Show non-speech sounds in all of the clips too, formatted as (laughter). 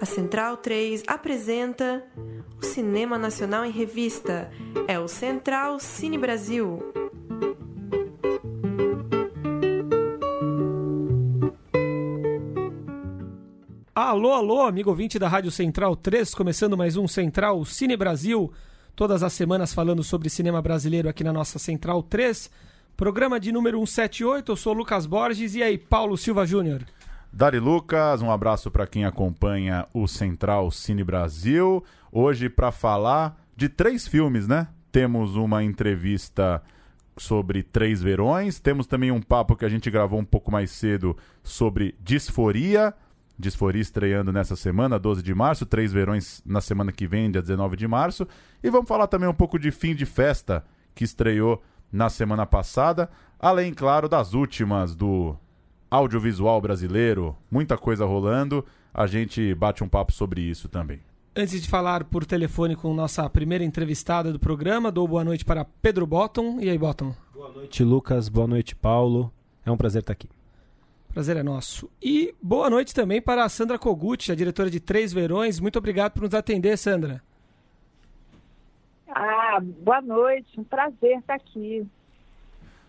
A Central 3 apresenta o Cinema Nacional em Revista. É o Central Cine Brasil. Alô, alô, amigo ouvinte da Rádio Central 3, começando mais um Central Cine Brasil. Todas as semanas falando sobre cinema brasileiro aqui na nossa Central 3. Programa de número 178, eu sou Lucas Borges e aí, Paulo Silva Júnior. Dari Lucas, um abraço para quem acompanha o Central Cine Brasil. Hoje para falar de três filmes, né? Temos uma entrevista sobre Três Verões, temos também um papo que a gente gravou um pouco mais cedo sobre Disforia. Disforia estreando nessa semana, 12 de março, Três Verões na semana que vem, dia 19 de março. E vamos falar também um pouco de Fim de Festa, que estreou na semana passada, além, claro, das últimas do audiovisual brasileiro, muita coisa rolando. A gente bate um papo sobre isso também. Antes de falar por telefone com nossa primeira entrevistada do programa, dou boa noite para Pedro Botton. E aí, Botton? Boa noite, Lucas. Boa noite, Paulo. É um prazer estar aqui. Prazer é nosso. E boa noite também para a Sandra Kogut, a diretora de Três Verões. Muito obrigado por nos atender, Sandra. Ah, boa noite. Um prazer estar aqui.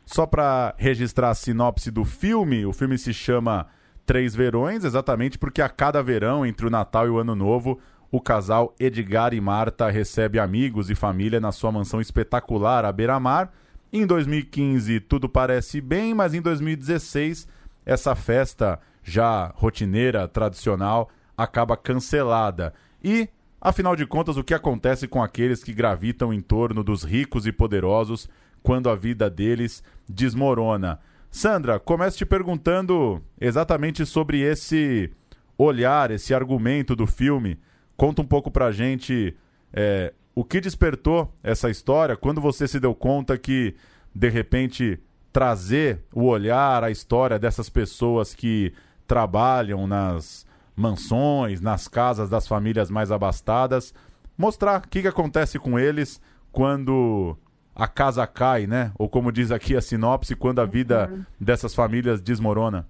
Só para registrar a sinopse do filme, o filme se chama Três Verões, exatamente porque a cada verão, entre o Natal e o Ano Novo, o casal Edgar e Marta recebe amigos e família na sua mansão espetacular à beira-mar. Em 2015 tudo parece bem, mas em 2016 essa festa já rotineira, tradicional, acaba cancelada. E, afinal de contas, o que acontece com aqueles que gravitam em torno dos ricos e poderosos quando a vida deles desmorona. Sandra, comece te perguntando exatamente sobre esse olhar, esse argumento do filme. Conta um pouco pra gente é, o que despertou essa história, quando você se deu conta que, de repente, trazer o olhar, a história dessas pessoas que trabalham nas mansões, nas casas das famílias mais abastadas, mostrar o que, que acontece com eles quando a casa cai, né? Ou como diz aqui a sinopse, quando a vida uhum. dessas famílias desmorona.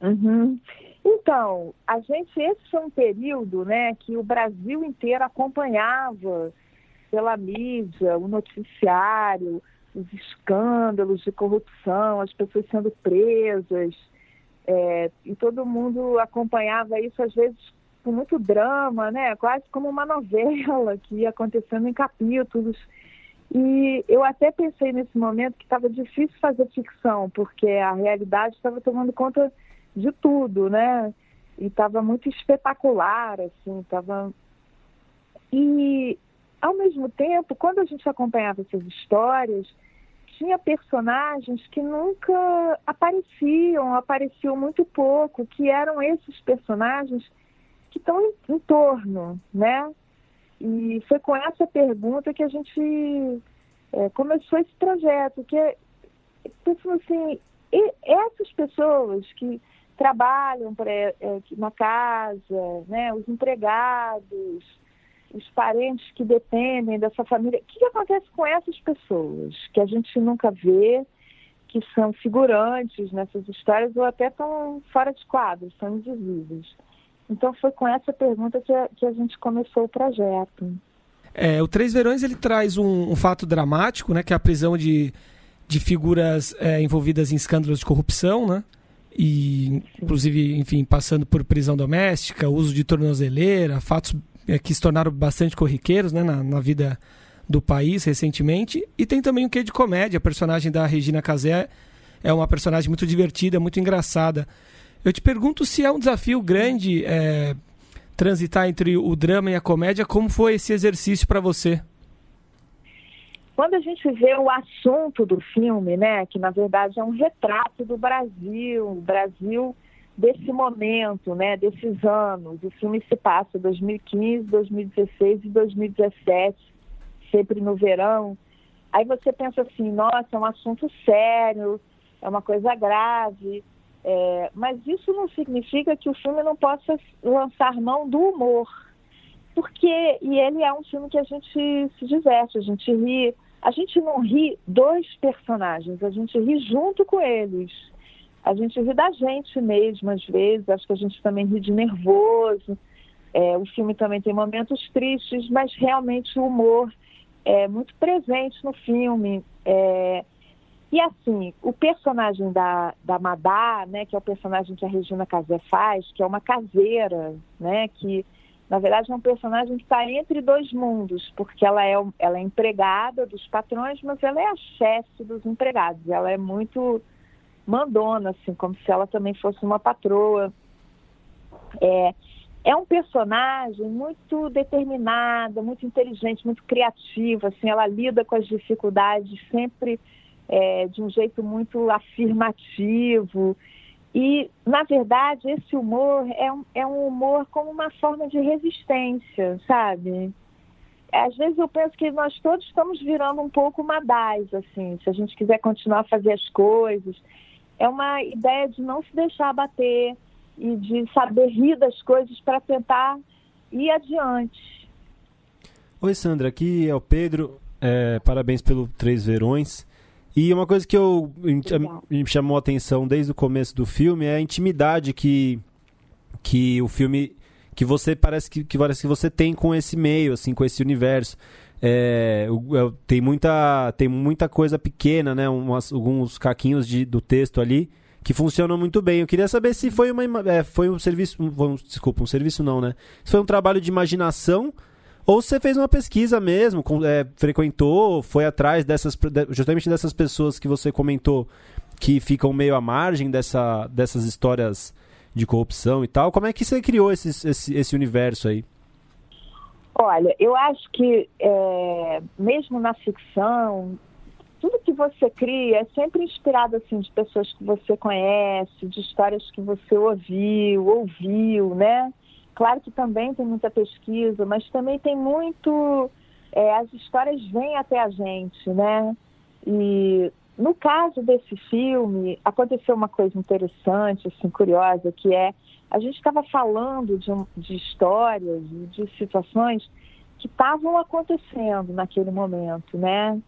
Uhum. Então, a gente, esse foi um período né, que o Brasil inteiro acompanhava pela mídia, o noticiário, os escândalos de corrupção, as pessoas sendo presas, é, e todo mundo acompanhava isso, às vezes, com muito drama, né? Quase como uma novela que ia acontecendo em capítulos. E eu até pensei nesse momento que estava difícil fazer ficção, porque a realidade estava tomando conta de tudo, né? E estava muito espetacular, assim, estava... E, ao mesmo tempo, quando a gente acompanhava essas histórias, tinha personagens que nunca apareciam, apareciam muito pouco, que eram esses personagens que estão em, em torno, né? E foi com essa pergunta que a gente é, começou esse projeto, que é pensando assim, essas pessoas que trabalham pra, é, na casa, né, os empregados, os parentes que dependem dessa família, o que, que acontece com essas pessoas que a gente nunca vê, que são figurantes nessas histórias ou até estão fora de quadro, são invisíveis. Então foi com essa pergunta que a, que a gente começou o projeto. É, o Três Verões ele traz um, um, fato dramático, né, que é a prisão de, de figuras é, envolvidas em escândalos de corrupção, né? E, inclusive, enfim, passando por prisão doméstica, uso de tornozeleira, fatos é, que se tornaram bastante corriqueiros né, na, na, vida do país recentemente. E tem também um quê de comédia. A personagem da Regina Casé é uma personagem muito divertida, muito engraçada. Eu te pergunto se é um desafio grande é, transitar entre o drama e a comédia. Como foi esse exercício para você? Quando a gente vê o assunto do filme, né, que na verdade é um retrato do Brasil, o Brasil desse momento, né, desses anos. O filme se passa 2015, 2016 e 2017, sempre no verão. Aí você pensa assim, nossa, é um assunto sério, é uma coisa grave. É, mas isso não significa que o filme não possa lançar mão do humor. Porque, e ele é um filme que a gente se diverte, a gente ri. A gente não ri dos personagens, a gente ri junto com eles. A gente ri da gente mesmo, às vezes, acho que a gente também ri de nervoso. É, o filme também tem momentos tristes, mas realmente o humor é muito presente no filme. É, e assim, o personagem da, da Madá, né, que é o personagem que a Regina Casé faz, que é uma caseira, né, que na verdade é um personagem que está entre dois mundos, porque ela é, ela é empregada dos patrões, mas ela é a chefe dos empregados. Ela é muito mandona, assim, como se ela também fosse uma patroa. É, é um personagem muito determinada, muito inteligente, muito criativa, assim, ela lida com as dificuldades sempre é, de um jeito muito afirmativo. E, na verdade, esse humor é um, é um humor como uma forma de resistência, sabe? Às vezes eu penso que nós todos estamos virando um pouco madais, assim, se a gente quiser continuar a fazer as coisas. É uma ideia de não se deixar abater e de saber rir das coisas para tentar ir adiante. Oi, Sandra, aqui é o Pedro. É, parabéns pelo Três Verões. E uma coisa que eu, me chamou a atenção desde o começo do filme é a intimidade que, que o filme que você parece que, que parece que você tem com esse meio, assim, com esse universo. É, tem muita tem muita coisa pequena, né? Umas, alguns caquinhos de, do texto ali que funcionam muito bem. Eu queria saber se foi uma é, foi um serviço, um, desculpa, um serviço não, né? Se foi um trabalho de imaginação ou você fez uma pesquisa mesmo, é, frequentou, foi atrás dessas, justamente dessas pessoas que você comentou que ficam meio à margem dessa, dessas histórias de corrupção e tal. Como é que você criou esse, esse, esse universo aí? Olha, eu acho que é, mesmo na ficção, tudo que você cria é sempre inspirado assim de pessoas que você conhece, de histórias que você ouviu, ouviu, né? Claro que também tem muita pesquisa, mas também tem muito. É, as histórias vêm até a gente, né? E no caso desse filme, aconteceu uma coisa interessante, assim, curiosa, que é a gente estava falando de, de histórias, de situações que estavam acontecendo naquele momento, né?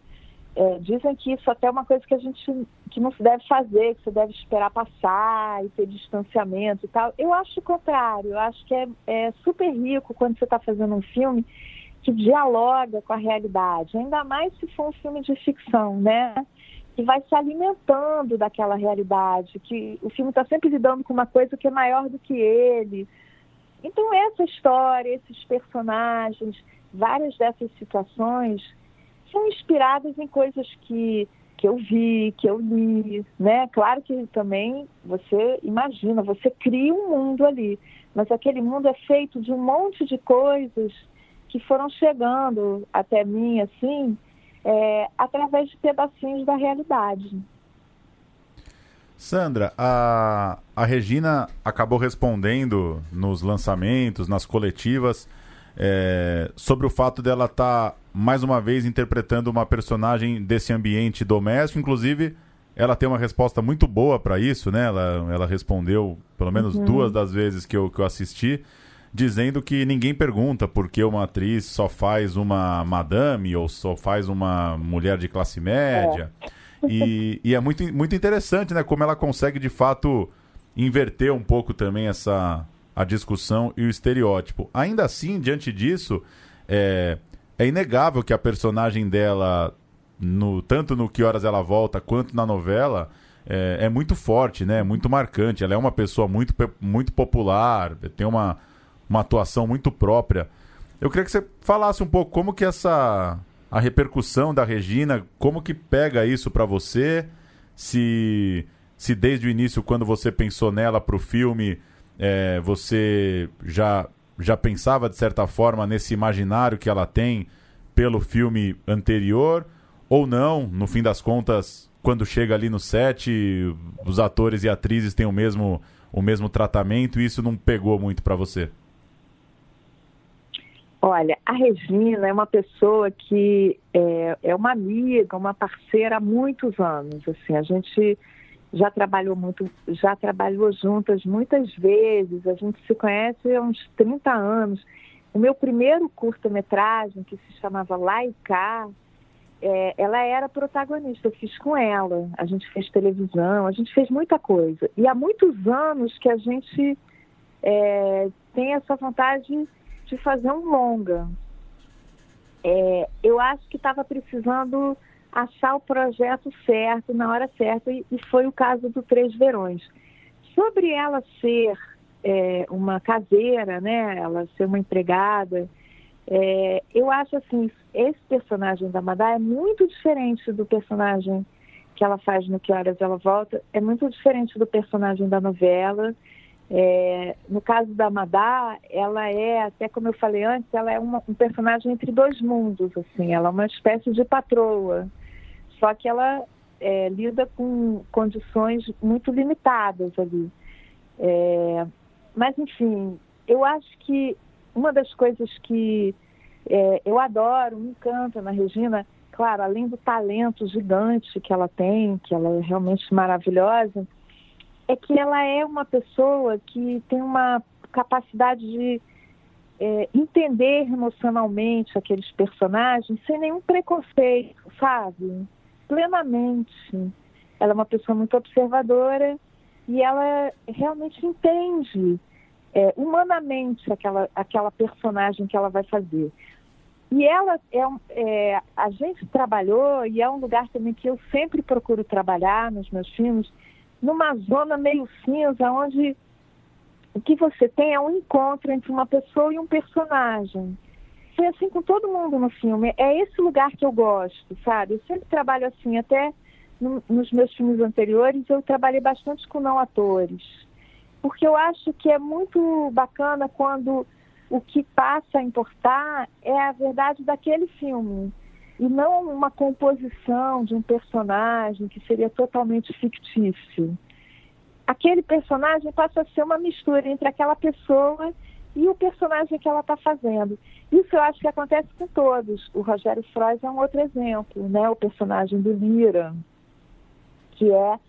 É, dizem que isso até é uma coisa que a gente que não se deve fazer, que você deve esperar passar e ter distanciamento e tal. Eu acho o contrário, eu acho que é, é super rico quando você está fazendo um filme que dialoga com a realidade, ainda mais se for um filme de ficção, né? Que vai se alimentando daquela realidade, que o filme está sempre lidando com uma coisa que é maior do que ele. Então essa história, esses personagens, várias dessas situações são inspiradas em coisas que, que eu vi, que eu li, né? Claro que também você imagina, você cria um mundo ali, mas aquele mundo é feito de um monte de coisas que foram chegando até mim, assim, é, através de pedacinhos da realidade. Sandra, a, a Regina acabou respondendo nos lançamentos, nas coletivas, é, sobre o fato dela estar tá, mais uma vez interpretando uma personagem desse ambiente doméstico. Inclusive, ela tem uma resposta muito boa para isso, né? Ela, ela respondeu pelo menos uhum. duas das vezes que eu, que eu assisti, dizendo que ninguém pergunta por que uma atriz só faz uma madame ou só faz uma mulher de classe média. É. E, e é muito, muito interessante, né? Como ela consegue de fato inverter um pouco também essa a discussão e o estereótipo. Ainda assim, diante disso, é, é inegável que a personagem dela, no, tanto no Que Horas Ela Volta quanto na novela, é, é, muito forte, né? muito marcante. Ela é uma pessoa muito, muito popular, tem uma, uma atuação muito própria. Eu queria que você falasse um pouco como que essa a repercussão da Regina, como que pega isso para você? Se se desde o início, quando você pensou nela para o filme, é, você já, já pensava, de certa forma, nesse imaginário que ela tem pelo filme anterior? Ou não? No fim das contas, quando chega ali no set, os atores e atrizes têm o mesmo, o mesmo tratamento e isso não pegou muito para você? Olha, a Regina é uma pessoa que é, é uma amiga, uma parceira há muitos anos. Assim, a gente já trabalhou muito, já trabalhou juntas muitas vezes, a gente se conhece há uns 30 anos. O meu primeiro curta-metragem, que se chamava Laika, é, ela era protagonista, eu fiz com ela. A gente fez televisão, a gente fez muita coisa. E há muitos anos que a gente é, tem essa vontade de fazer um longa. É, eu acho que estava precisando achar o projeto certo, na hora certa, e, e, foi o caso do Três Verões. Sobre ela ser é, uma caseira, né, ela ser uma empregada, é, eu acho assim, esse personagem da Madá é muito diferente do personagem que ela faz no Que Horas Ela Volta, é muito diferente do personagem da novela. É, no caso da Madá, ela é, até como eu falei antes, ela é uma, um personagem entre dois mundos, assim, ela é uma espécie de patroa, só que ela é, lida com condições muito limitadas ali. É, mas, enfim, eu acho que uma das coisas que é, eu adoro, me encanta na Regina, claro, além do talento gigante que ela tem, que ela é realmente maravilhosa, é que ela é uma pessoa que tem uma capacidade de é, entender emocionalmente aqueles personagens sem nenhum preconceito, sabe? Plenamente. Ela é uma pessoa muito observadora e ela realmente entende é, humanamente aquela, aquela personagem que ela vai fazer. E ela é, é, a gente trabalhou e é um lugar também que eu sempre procuro trabalhar nos meus filmes, numa zona meio cinza, onde o que você tem é um encontro entre uma pessoa e um personagem. Foi assim com todo mundo no filme. É esse lugar que eu gosto, sabe? Eu sempre trabalho assim, até no, nos meus filmes anteriores eu trabalhei bastante com não atores. Porque eu acho que é muito bacana quando o que passa a importar é a verdade daquele filme e não uma composição de um personagem que seria totalmente fictício. Aquele personagem passa a ser uma mistura entre aquela pessoa e o personagem que ela está fazendo. Isso eu acho que acontece com todos. O Rogério Freud é um outro exemplo, né? O personagem do Lira, que é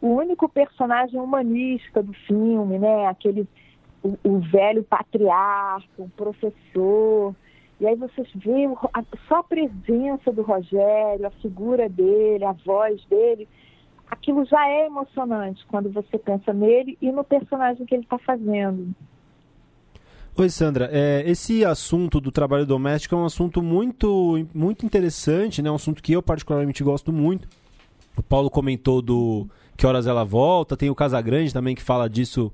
o único personagem humanista do filme, né? Aquele o, o velho patriarca, o professor. E aí vocês veem a, só a presença do Rogério, a figura dele, a voz dele. Aquilo já é emocionante quando você pensa nele e no personagem que ele está fazendo. Oi, Sandra. É, esse assunto do trabalho doméstico é um assunto muito, muito interessante, né? um assunto que eu particularmente gosto muito. O Paulo comentou do Que Horas Ela Volta, tem o Casagrande também que fala disso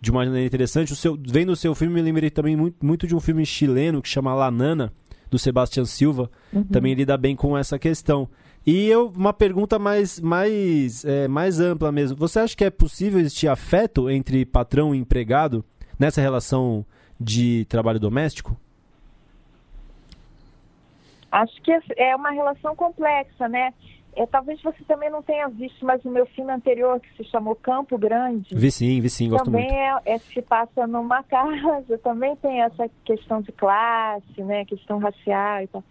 de uma maneira interessante. O seu, vendo o seu filme, me lembrei também muito, muito de um filme chileno que chama La Nana, do Sebastião Silva. Uhum. Também lida bem com essa questão. E eu, uma pergunta mais, mais, é, mais ampla mesmo. Você acha que é possível existir afeto entre patrão e empregado nessa relação de trabalho doméstico? Acho que é uma relação complexa, né? É, talvez você também não tenha visto, mas o meu filme anterior, que se chamou Campo Grande. Vi sim, vi sim, gosto também muito. Também é, é, se passa numa (laughs) casa, também tem essa questão de classe, né, questão racial e tal.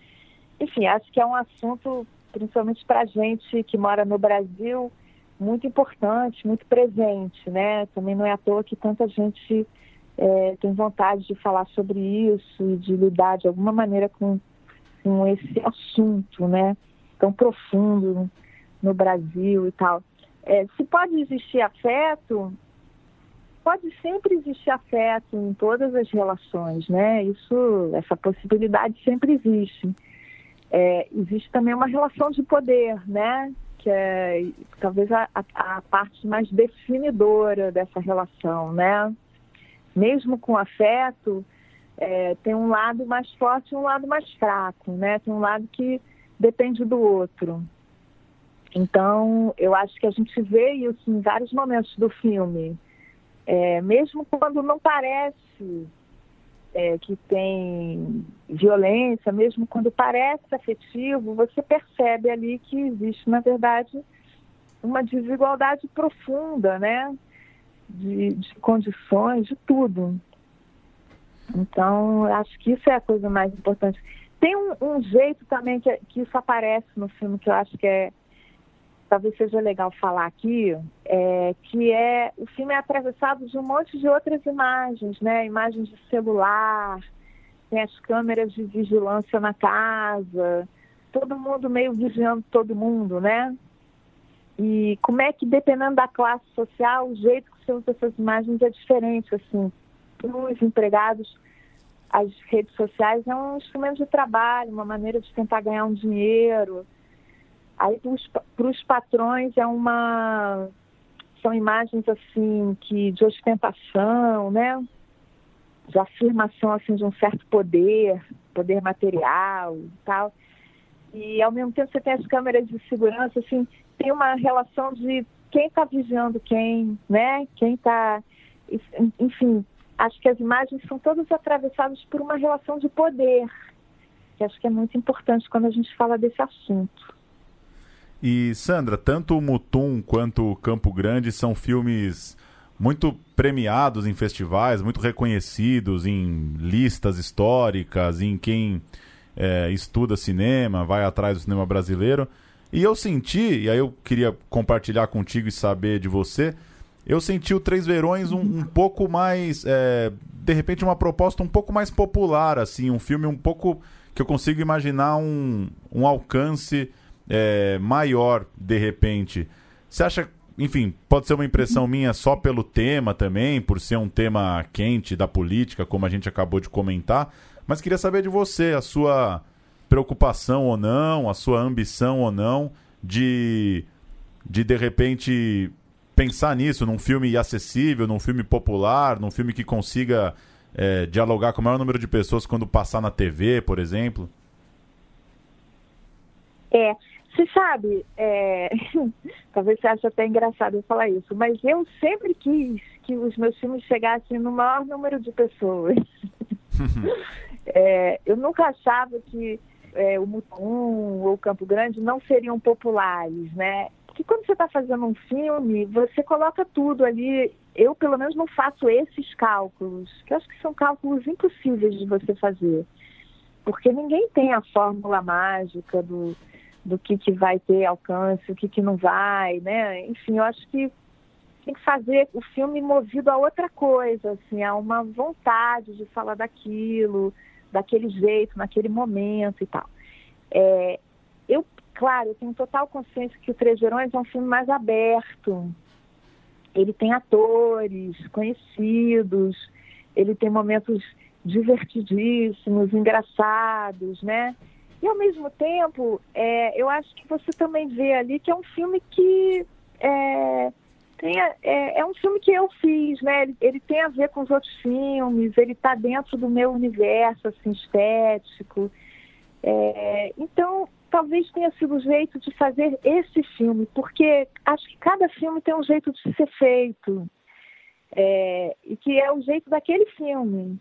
Enfim, acho que é um assunto, principalmente para gente que mora no Brasil, muito importante, muito presente, né? Também não é à toa que tanta gente é, tem vontade de falar sobre isso e de lidar de alguma maneira com, com esse assunto, né? tão profundo no Brasil e tal. É, se pode existir afeto, pode sempre existir afeto em todas as relações, né? Isso, essa possibilidade sempre existe. É, existe também uma relação de poder, né? Que é talvez a, a, a parte mais definidora dessa relação, né? Mesmo com afeto, é, tem um lado mais forte e um lado mais fraco, né? Tem um lado que depende do outro. Então, eu acho que a gente vê isso em vários momentos do filme. É, mesmo quando não parece é, que tem violência, mesmo quando parece afetivo, você percebe ali que existe, na verdade, uma desigualdade profunda, né? De, de condições, de tudo. Então, acho que isso é a coisa mais importante. Tem um, um jeito também que, que, isso aparece no filme que eu acho que é talvez seja legal falar aqui, é, que é o filme é atravessado de um monte de outras imagens, né? Imagens de celular, tem as câmeras de vigilância na casa, todo mundo meio vigiando todo mundo, né? E como é que, dependendo da classe social, o jeito usa essas imagens é diferente, assim. Para os empregados, as redes sociais é um instrumento de trabalho, uma maneira de tentar ganhar um dinheiro. Aí, para os patrões, é uma... São imagens, assim, que de ostentação, né? De afirmação, assim, de um certo poder, poder material e tal. E, ao mesmo tempo, você tem as câmeras de segurança, assim, tem uma relação de quem está vigiando quem, né? Quem está... Enfim, acho que as imagens são todas atravessadas por uma relação de poder, que acho que é muito importante quando a gente fala desse assunto. E, Sandra, tanto o Mutum quanto o Campo Grande são filmes muito premiados em festivais, muito reconhecidos em listas históricas, em quem é, estuda cinema, vai atrás do cinema brasileiro. E eu senti, e aí eu queria compartilhar contigo e saber de você, eu senti o Três Verões um, um pouco mais, é, de repente, uma proposta um pouco mais popular, assim, um filme um pouco que eu consigo imaginar um, um alcance é, maior, de repente. Você acha, enfim, pode ser uma impressão minha só pelo tema também, por ser um tema quente da política, como a gente acabou de comentar, mas queria saber de você, a sua preocupação ou não, a sua ambição ou não de, de de repente pensar nisso num filme acessível, num filme popular, num filme que consiga é, dialogar com o maior número de pessoas quando passar na TV, por exemplo? É, você sabe, é... (laughs) talvez você ache até engraçado eu falar isso, mas eu sempre quis que os meus filmes chegassem no maior número de pessoas. (laughs) é, eu nunca achava que é, o Mutum ou Campo Grande não seriam populares, né? Porque quando você está fazendo um filme, você coloca tudo ali. Eu, pelo menos, não faço esses cálculos, que eu acho que são cálculos impossíveis de você fazer. Porque ninguém tem a fórmula mágica do, do que, que vai ter alcance, o que, que não vai, né? Enfim, eu acho que tem que fazer o filme movido a outra coisa, assim, a uma vontade de falar daquilo, daquele jeito, naquele momento e tal. É, eu, claro, eu tenho total consciência que o Três Verões é um filme mais aberto. Ele tem atores conhecidos, ele tem momentos divertidíssimos, engraçados, né? E ao mesmo tempo, é, eu acho que você também vê ali que é um filme que é, é, é, um filme que eu fiz, né? Ele, ele, tem a ver com os outros filmes, ele está dentro do meu universo assim, estético. É, então, talvez tenha sido o jeito de fazer esse filme, porque acho que cada filme tem um jeito de ser feito. É, e que é o jeito daquele filme.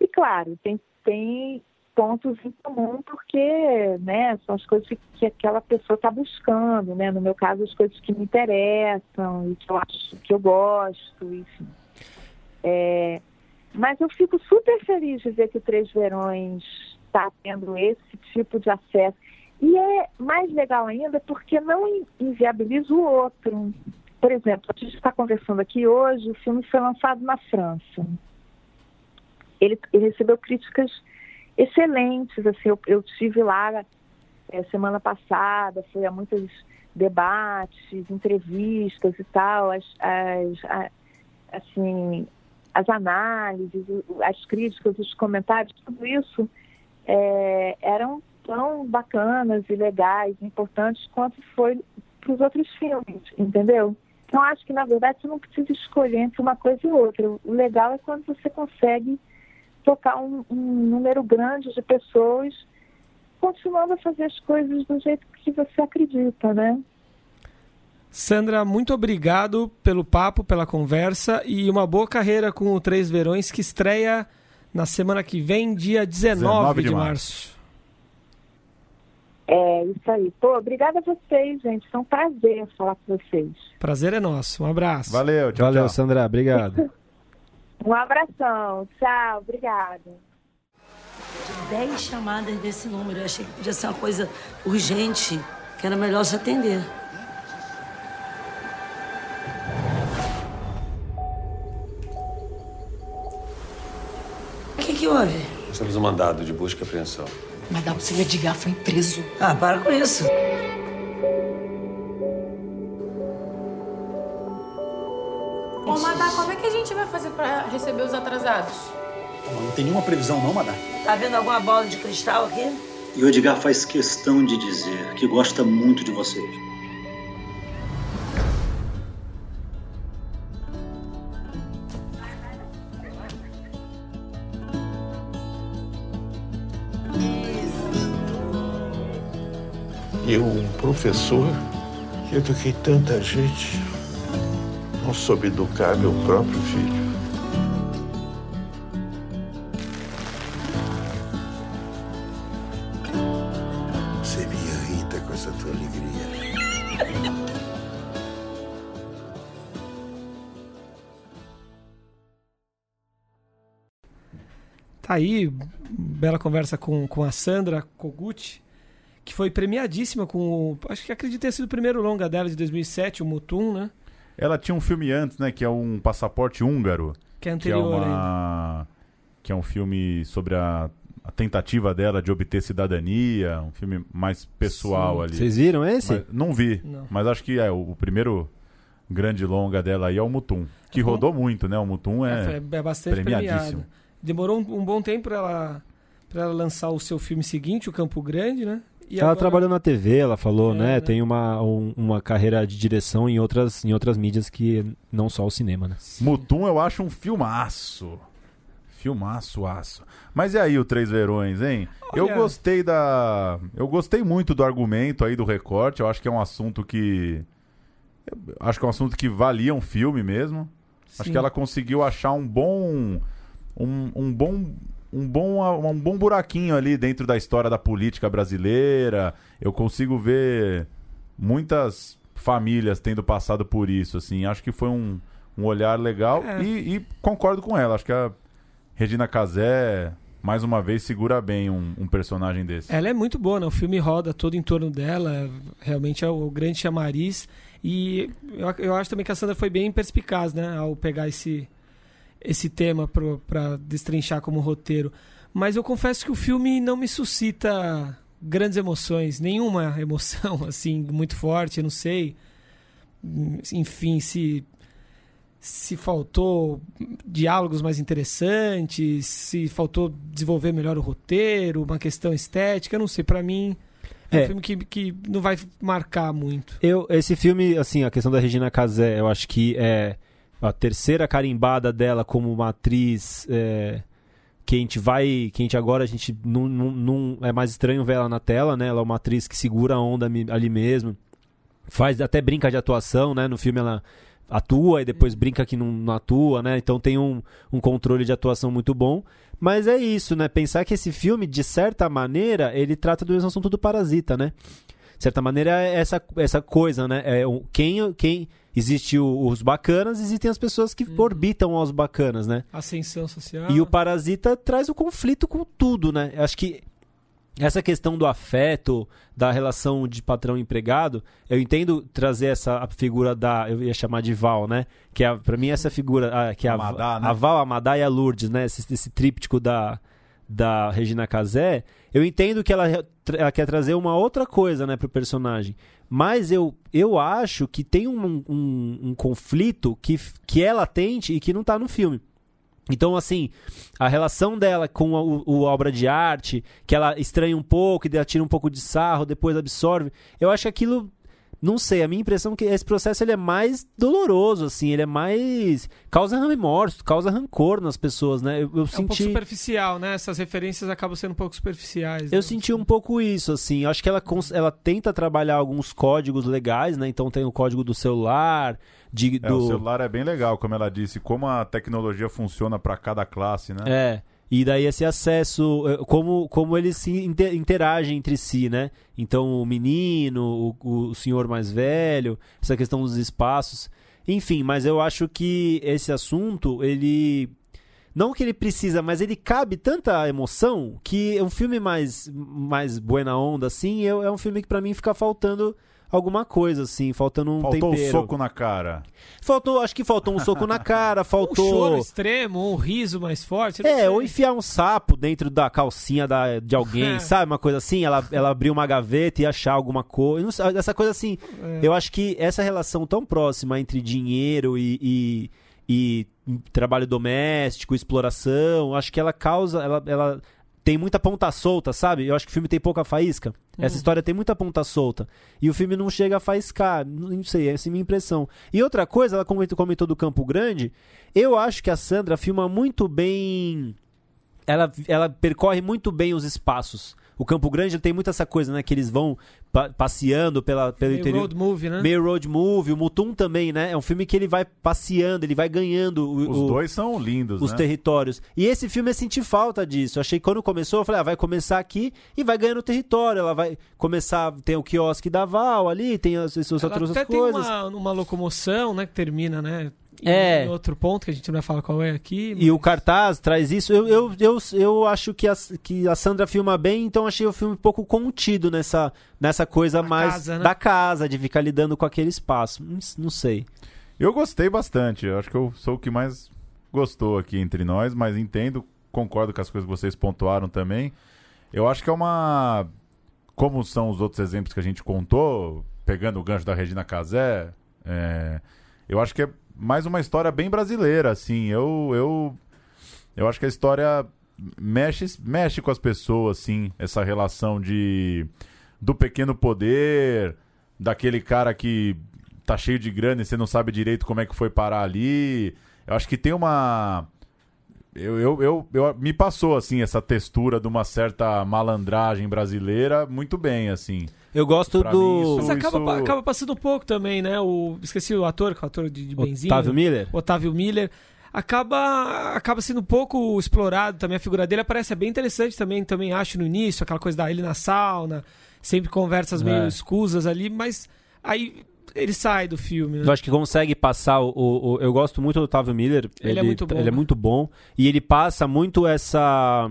E claro, tem, tem pontos em comum porque né, são as coisas que, que aquela pessoa está buscando, né? No meu caso, as coisas que me interessam e que eu acho que eu gosto, enfim. É, mas eu fico super feliz de ver que o Três Verões está tendo esse tipo de acesso. E é mais legal ainda porque não inviabiliza o outro. Por exemplo, a gente está conversando aqui hoje, o filme foi lançado na França. Ele, ele recebeu críticas excelentes. Assim, eu, eu tive lá é, semana passada, fui a muitos debates, entrevistas e tal, as, as a, assim, as análises, as críticas, os comentários, tudo isso é, eram tão bacanas e legais, importantes quanto foi para os outros filmes, entendeu? Então acho que na verdade você não precisa escolher entre uma coisa e outra. O legal é quando você consegue tocar um, um número grande de pessoas continuando a fazer as coisas do jeito que você acredita, né? Sandra, muito obrigado pelo papo, pela conversa e uma boa carreira com o Três Verões que estreia na semana que vem, dia 19, 19 de, de março. É, isso aí. Pô, obrigada a vocês, gente. Foi um prazer falar com vocês. Prazer é nosso. Um abraço. Valeu, tchau, Valeu, tchau. Sandra. Obrigado. (laughs) Um abração. Tchau. Obrigada. Dez chamadas desse número. Eu achei que podia ser uma coisa urgente, que era melhor se atender. O que, que houve? Nós temos um mandado de busca e apreensão. Madame, seu Edgar foi preso. Ah, para com isso. Ô, Madá, como é que a gente vai fazer pra receber os atrasados? Não tem nenhuma previsão não, Madá? Tá vendo alguma bola de cristal aqui? E o Edgar faz questão de dizer que gosta muito de vocês. Eu, um professor, que eduquei tanta gente, não soube educar meu próprio filho. Você me irrita com essa tua alegria. Tá aí, bela conversa com, com a Sandra Koguchi, que foi premiadíssima com o. Acho que acredito ter sido o primeiro longa dela de 2007, o Mutum, né? Ela tinha um filme antes, né? Que é um passaporte húngaro. Que é Que é, anterior ainda. uma... que é um filme sobre a... a tentativa dela de obter cidadania. Um filme mais pessoal Sim. ali. Vocês viram esse? Mas- não vi. Não. Mas acho que é o, o primeiro grande longa dela aí é o Mutum. Que É, rodou muito, né? O Mutum É, é. é bastante premiadíssimo. premiada. Demorou um, um bom tempo pra ela, pra ela lançar o seu filme seguinte, o Campo Grande, né? E ela agora- trabalhou na TV, ela falou, É, né? né? Tem uma, um- uma carreira de direção em outras, em outras mídias que não só o cinema, né? Mutum eu acho um filmaço. Filmaço, aço. Mas e aí o Três Verões, hein? Eu Olha- gostei da. Eu gostei muito do argumento aí do recorte. Eu acho que é um assunto que. eu acho que é um assunto que valia um filme mesmo. Acho Sim. que ela conseguiu achar um bom. Um, um bom. Um bom, um bom buraquinho ali dentro da história da política brasileira. Eu consigo ver muitas famílias tendo passado por isso, assim. Acho que foi um, um olhar legal É. e, e concordo com ela. Acho que a Regina Casé, mais uma vez, segura bem um, um personagem desse. Ela é muito boa, né? O filme roda todo em torno dela, realmente é o grande chamariz. E eu, eu acho também que a Sandra foi bem perspicaz, né? Ao pegar esse, esse tema pra destrinchar como roteiro. Mas eu confesso que o filme não me suscita grandes emoções, nenhuma (laughs) emoção, assim, muito forte, eu não sei. Enfim, se se faltou diálogos mais interessantes, se faltou desenvolver melhor o roteiro, uma questão estética, eu não sei. Pra mim, é, É. um filme que, que não vai marcar muito. Eu, esse filme, assim, a questão da Regina Casé, eu acho que é a terceira carimbada dela como uma atriz é, que a gente vai, que a gente agora a gente não, não, não- é mais estranho ver ela na tela, né? Ela é uma atriz que segura a onda ali mesmo, faz até brinca de atuação, né? No filme ela atua e depois brinca que não, não atua, né? Então tem um, um controle de atuação muito bom. Mas é isso, né? Pensar que esse filme, de certa maneira, ele trata do mesmo assunto do Parasita, né? De certa maneira, é essa, essa coisa, né? É, quem, quem existe o- os bacanas, existem as pessoas que orbitam aos bacanas, né? Ascensão social. E o Parasita traz o conflito com tudo, né? Acho que essa questão do afeto, da relação de patrão e empregado, eu entendo trazer essa a figura da, eu ia chamar de Val, né? Que é, para mim essa figura, ah, que é a, Amadá, né? a Val, a Amadá e a Lourdes, né? Esse, esse tríptico da da Regina Casé, eu entendo que ela, ela quer trazer uma outra coisa, né, pro personagem. Mas eu, eu acho que tem um, um, um conflito que, que é latente e que não tá no filme. Então, assim, a relação dela com a, o, obra de arte, que ela estranha um pouco e ela tira um pouco de sarro, depois absorve, eu acho que aquilo. Não sei, a minha impressão é que esse processo ele é mais doloroso, assim, ele é mais. causa remorso, causa rancor nas pessoas, né? Eu, eu É um senti. pouco superficial, né? Essas referências acabam sendo um pouco superficiais. Eu né? senti um pouco isso, assim. Eu acho que ela, cons- ela tenta trabalhar alguns códigos legais, né? Então tem o código do celular, de, É, do... o celular é bem legal, como ela disse, como a tecnologia funciona para cada classe, né? É. E daí esse acesso, eh, como, como eles se inte- interagem entre si, né? Então o menino, o, o senhor mais velho, essa questão dos espaços. Enfim, mas eu acho que esse assunto, ele. Não que ele precisa, mas ele cabe tanta emoção que um filme mais, mais buena onda, assim, é, é um filme que pra mim fica faltando alguma coisa, assim, faltando um Faltou tempero. um soco na cara. Faltou, acho que faltou um soco na cara, (laughs) Um faltou. choro extremo, um riso mais forte. É, sei. ou enfiar um sapo dentro da calcinha da, de alguém, (laughs) sabe? Uma coisa assim, ela, ela abrir uma gaveta e achar alguma coisa. Essa coisa assim. É. Eu acho que essa relação tão próxima entre dinheiro e, e, e trabalho doméstico, exploração, acho que ela causa. Ela, ela tem muita ponta solta, sabe? Eu acho que o filme tem pouca faísca. Essa Hum. história tem muita ponta solta. E o filme não chega a faiscar. Não sei, essa é a minha impressão. E outra coisa, ela comentou, comentou do Campo Grande. Eu acho que a Sandra filma muito bem. Ela, ela percorre muito bem os espaços. O Campo Grande tem muito essa coisa, né? Que eles vão pa- passeando pela, pelo Meio interior. road movie, né? Meio road movie. O Mutum também, né? É um filme que ele vai passeando, ele vai ganhando o- Os o- dois são lindos, os né? territórios. E esse filme eu senti falta disso. Eu achei que quando começou, eu falei, ah, vai começar aqui e vai ganhando território. Ela vai começar, tem o quiosque da Val ali, tem as, essas Ela outras até coisas. tem uma, uma locomoção, né, que termina, né? É. em outro ponto que a gente não vai falar qual é aqui. E o cartaz traz isso. Eu, eu, eu, eu acho que a, que a Sandra filma bem, então achei o filme um pouco contido nessa, nessa coisa mais casa, né? da casa, de ficar lidando com aquele espaço. Não, não sei. Eu gostei bastante. Eu acho que eu sou o que mais gostou aqui entre nós, mas entendo, concordo com as coisas que vocês pontuaram também. Eu acho que é uma. Como são os outros exemplos que a gente contou, pegando o gancho da Regina Casé, é, eu acho que é mais uma história bem brasileira, assim. Eu, eu, eu acho que a história mexe, mexe com as pessoas, assim, essa relação de do pequeno poder, daquele cara que tá cheio de grana e você não sabe direito como é que foi parar ali. Eu acho que tem uma. Eu, eu, eu, eu- me passou assim essa textura de uma certa malandragem brasileira muito bem assim. Eu gosto Pra mim, do. Mas acaba, isso- acaba passando um pouco também, né? O, esqueci o ator, que é o ator de, de Benzinho. Otávio Miller? Otávio Miller. Acaba, acaba sendo um pouco explorado também a figura dele. Aparece é bem interessante também, também acho no início, aquela coisa da ele na sauna, sempre conversas meio É. escusas ali, mas aí ele sai do filme, né? Eu acho que consegue passar o, o- o- Eu gosto muito do Otávio Miller. Ele é muito bom, Ele é né? muito bom. E ele passa muito essa.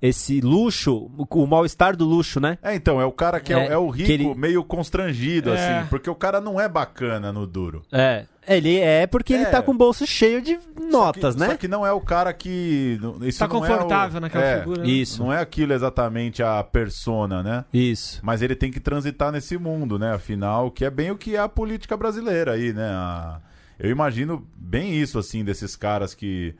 Esse luxo, o, o mal-estar do luxo, né? É, então, é o cara que é, É, é o rico ele- meio constrangido, É. assim, porque o cara não é bacana no duro. É. Ele é porque ele É. tá com o bolso cheio de notas, Só que- né? Só que não é o cara que. Isso Tá não é o- confortável naquela é, figura. né? Isso. Não é aquilo exatamente a persona, né? Isso. Mas ele tem que transitar nesse mundo, né? Afinal, que é bem o que é a política brasileira aí, né? A- Eu imagino bem isso, assim, desses caras que,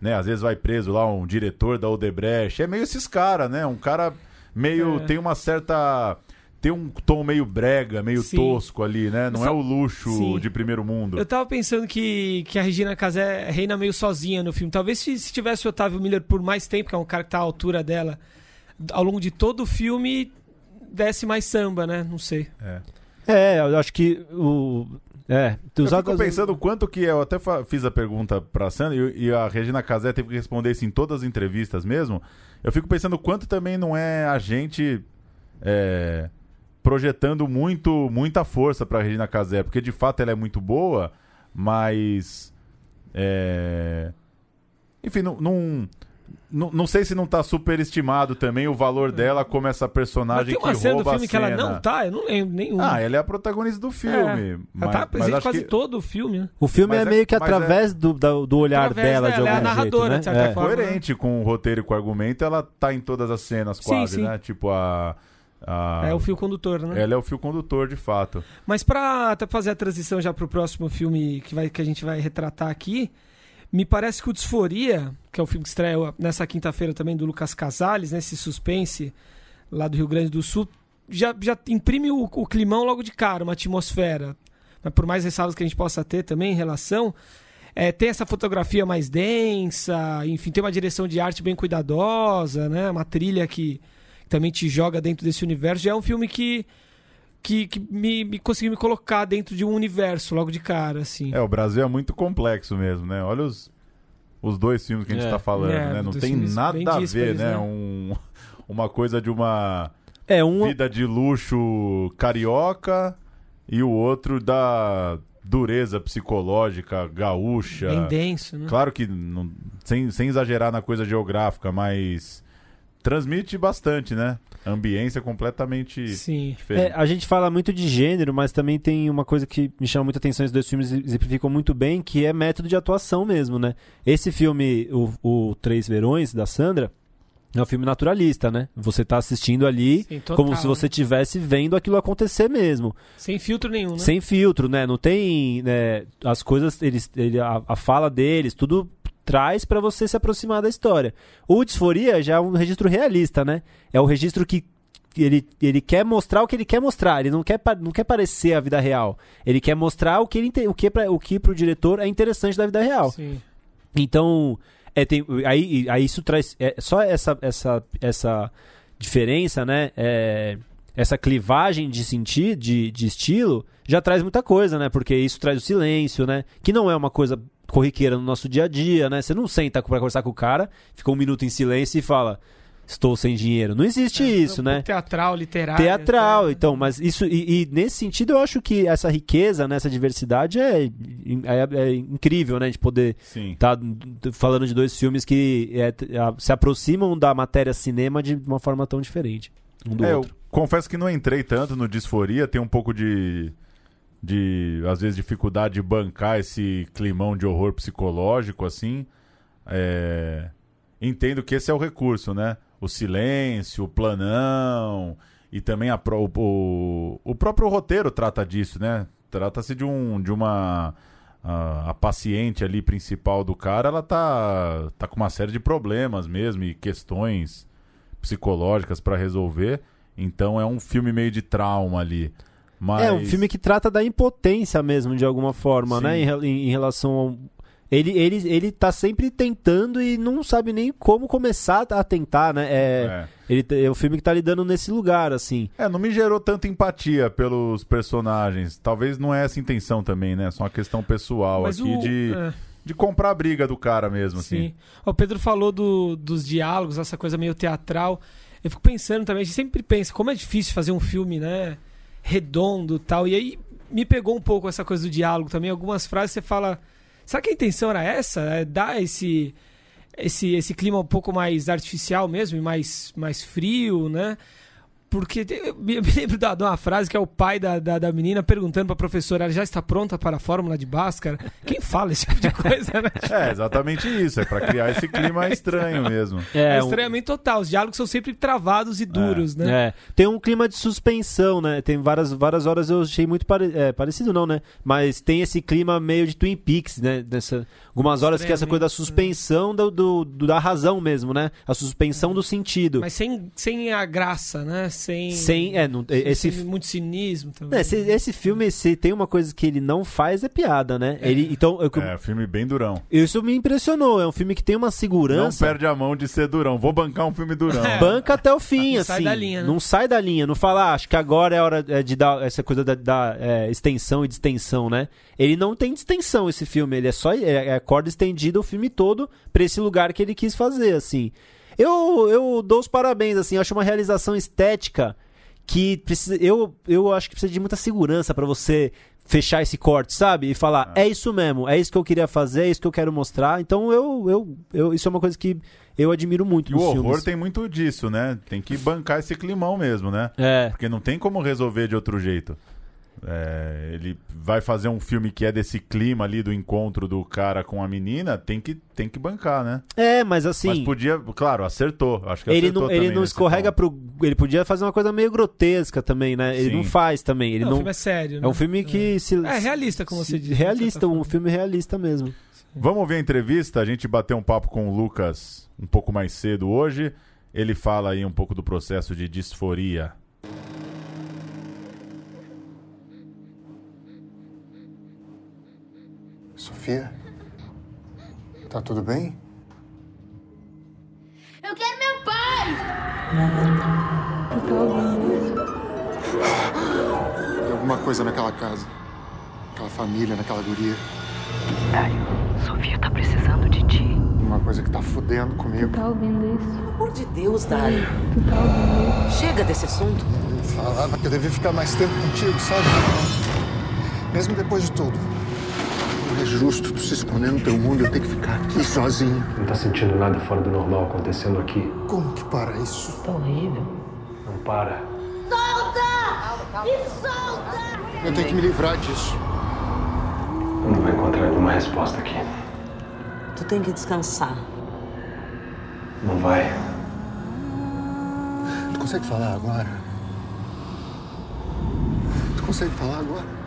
né? Às vezes vai preso lá um diretor da Odebrecht. É meio esses caras, né? Um cara meio... É. Tem uma certa... Tem um tom meio brega, meio Sim. tosco ali, né? Não é o luxo Sim. de primeiro mundo. Eu tava pensando que, que a Regina Casé reina meio sozinha no filme. Talvez se, se tivesse o Otávio Miller por mais tempo, que é um cara que tá à altura dela, ao longo de todo o filme, desse mais samba, né? Não sei. É, eu acho que o. É, Eu os fico atores- pensando quanto que é, eu até fiz a pergunta pra Sandra e, e a Regina Casé teve que responder isso em todas as entrevistas mesmo. Eu fico pensando quanto também não é a gente é, projetando muito muita força pra Regina Casé, porque de fato ela é muito boa, mas é, enfim, não, não, não, não sei se não tá superestimado também o valor dela como essa personagem tem uma que cena do rouba filme a que ela cena. não tá, eu não lembro nenhum. Ah, ela é a protagonista do filme. É, mas, ela tá presente quase que todo o filme, né? O filme Mas é é- meio que mas é- através do, do olhar Através dela, dela, de é a algum narradora, jeito, né? de certa É. forma. coerente com o roteiro e com o argumento, ela tá em todas as cenas Sim, quase, sim. né? Tipo a, a- É o fio condutor, né? Ela é o fio condutor, de fato. Mas pra até fazer a transição já pro próximo filme que, vai, que a gente vai retratar aqui, me parece que o Disforia, que é o filme que estreia nessa quinta-feira também do Lucas Casales, nesse suspense lá do Rio Grande do Sul, já, já imprime o, o climão logo de cara, uma atmosfera. Por mais ressalvas que a gente possa ter também em relação, é, tem essa fotografia mais densa, enfim, tem uma direção de arte bem cuidadosa, né? Uma trilha que também te joga dentro desse universo. Já é um filme que que, que me, me conseguiu me colocar dentro de um universo logo de cara, assim. É, o Brasil é muito complexo mesmo, né? Olha os, os dois filmes que a gente É. tá falando, É, né? Não tem nada a ver, díspares, né? né? Um, (laughs) uma coisa de uma É um. vida de luxo carioca e o outro da dureza psicológica gaúcha. Bem denso, né? Claro que, não- sem, sem exagerar na coisa geográfica, mas transmite bastante, né? Ambiência completamente Sim. diferente. É, a gente fala muito de gênero, mas também tem uma coisa que me chama muita atenção, esses dois filmes exemplificam muito bem, que é método de atuação mesmo, né? Esse filme, o, o Três Verões, da Sandra, é um filme naturalista, né? Você tá assistindo ali Sim, total, como se você né? estivesse vendo aquilo acontecer mesmo. Sem filtro nenhum, né? Sem filtro, né? Não tem. né, As coisas, eles, ele, a, a fala deles, tudo traz pra você se aproximar da história. O Disforia já é um registro realista, né? É o registro que ele, ele quer mostrar o que ele quer mostrar, ele não quer, não quer parecer a vida real. Ele quer mostrar o que, ele, o que, pra, o que pro diretor é interessante da vida real. Sim. Então, é, tem, aí, aí isso traz. É, só essa, essa, essa diferença, né? é, essa clivagem de sentir, de, de estilo, já traz muita coisa, né? Porque isso traz o silêncio, né? Que não é uma coisa corriqueira no nosso dia a dia, né? Você não senta pra conversar com o cara, fica um minuto em silêncio e fala. Estou sem dinheiro. Não existe isso, Um né? Teatral, literário. teatral, até. então, mas isso e, e nesse sentido eu acho que essa riqueza, né, essa diversidade é, é, é incrível, né, de poder estar falando de dois filmes que é, se aproximam da matéria cinema de uma forma tão diferente um do É, eu outro. confesso que não entrei tanto no Disforia, tem um pouco de, de às vezes, dificuldade de bancar esse climão de horror psicológico, assim. É, Entendo que esse é o recurso, né? O silêncio, o planão, e também pro- o, o próprio roteiro trata disso, né? Trata-se de, um, de uma... A, a paciente ali principal do cara, ela tá, tá com uma série de problemas mesmo e questões psicológicas pra resolver. Então é um filme meio de trauma ali. Mas... É um filme que trata da impotência mesmo de alguma forma, Sim. né, em, em- em relação ao ele, ele, ele tá sempre tentando e não sabe nem como começar a tentar, né? É, É. Ele, é um filme que tá lidando nesse lugar, assim. É, não me gerou tanta empatia pelos personagens. Talvez não é essa a intenção também, né? Só uma questão pessoal Mas aqui o- de, é. de comprar a briga do cara mesmo, assim. Sim. O Pedro falou do- dos diálogos, essa coisa meio teatral. Eu fico pensando também, a gente sempre pensa como é difícil fazer um filme, né? Redondo tal. E aí me pegou um pouco essa coisa do diálogo também. Algumas frases você fala. Será que a intenção era essa? É dar esse, esse, esse clima um pouco mais artificial mesmo mais, mais frio, né? Porque eu (laughs) me lembro da- de uma frase que é o pai da, da, da menina perguntando pra professora: ela já está pronta para a fórmula de Bhaskara? Quem fala esse tipo de coisa, né? (laughs) É, exatamente isso. É pra criar esse clima (laughs) estranho mesmo. É, um- estranhamento total. Os diálogos são sempre travados e duros, né? É, tem um clima de suspensão, né? Tem várias, várias horas eu achei muito pare- é, parecido, não, né? Mas tem esse clima meio de Twin Peaks, né? Dessa, algumas horas que é essa coisa da suspensão do, do- do- da razão mesmo, né? A suspensão do sentido. Mas sem, sem a graça, né? Sem, Sem, é, não, sem- esse, sem muito cinismo também. é, esse, esse filme, se tem uma coisa que ele não faz, é piada, né? Ele, então, eu, É, filme bem durão. isso me impressionou. É um filme que tem uma Não segurança. perde a mão de ser durão. Vou bancar um filme durão. Banca até o fim, Não assim. sai da linha, né? Não sai da linha. Não fala, ah, acho que agora é hora é, de dar essa coisa da, da, é, extensão e distensão, né? Ele não tem distensão, esse filme. Ele é só é, é corda estendida o filme todo pra esse lugar que ele quis fazer, assim. Eu, eu dou os parabéns, assim. Eu acho uma realização estética que precisa. Eu, eu acho que precisa de muita segurança pra você fechar esse corte, sabe? E falar, é. isso mesmo, é isso que eu queria fazer, é isso que eu quero mostrar. Então eu, eu, eu isso é uma coisa que eu admiro muito E o horror filmes. tem muito disso, né? Tem que bancar esse climão mesmo, né? É. Porque não tem como resolver de outro jeito. É, ele vai fazer um filme que é desse clima ali do encontro do cara com a menina, tem que, tem que bancar, né? É, mas assim. Mas podia, claro, acertou. Acho que ele acertou não, ele não escorrega ponto. pro. Ele podia fazer uma coisa meio grotesca também, né? Ele Sim. não faz também. Ele Não, não, o filme é sério, É né? um filme que se. É realista, como se- você disse, Realista, certa um filme realista mesmo. Vamos ver a entrevista. A gente bateu um papo com o Lucas um pouco mais cedo hoje. Ele fala aí um pouco do processo de disforia. Sofia? Tá tudo bem? Eu quero meu pai! Tem alguma coisa naquela casa. Aquela família, naquela guria. Dário, Sofia tá precisando de ti. Uma coisa que tá fudendo comigo. Tá ouvindo isso? Pelo amor de Deus, Dário. Tu tá ouvindo isso? Chega desse assunto. Eu falava que eu devia ficar mais tempo contigo, sabe? Mesmo depois de tudo. Não é justo tu se esconder no teu mundo e eu ter que ficar aqui sozinho. Não tá sentindo nada fora do normal acontecendo aqui? Como que para isso? Tá horrível. Não para. Solta! Me solta! Eu tenho que me livrar disso. Não vai encontrar nenhuma resposta aqui. Tu tem que descansar. Não vai. Tu consegue falar agora? Tu consegue falar agora?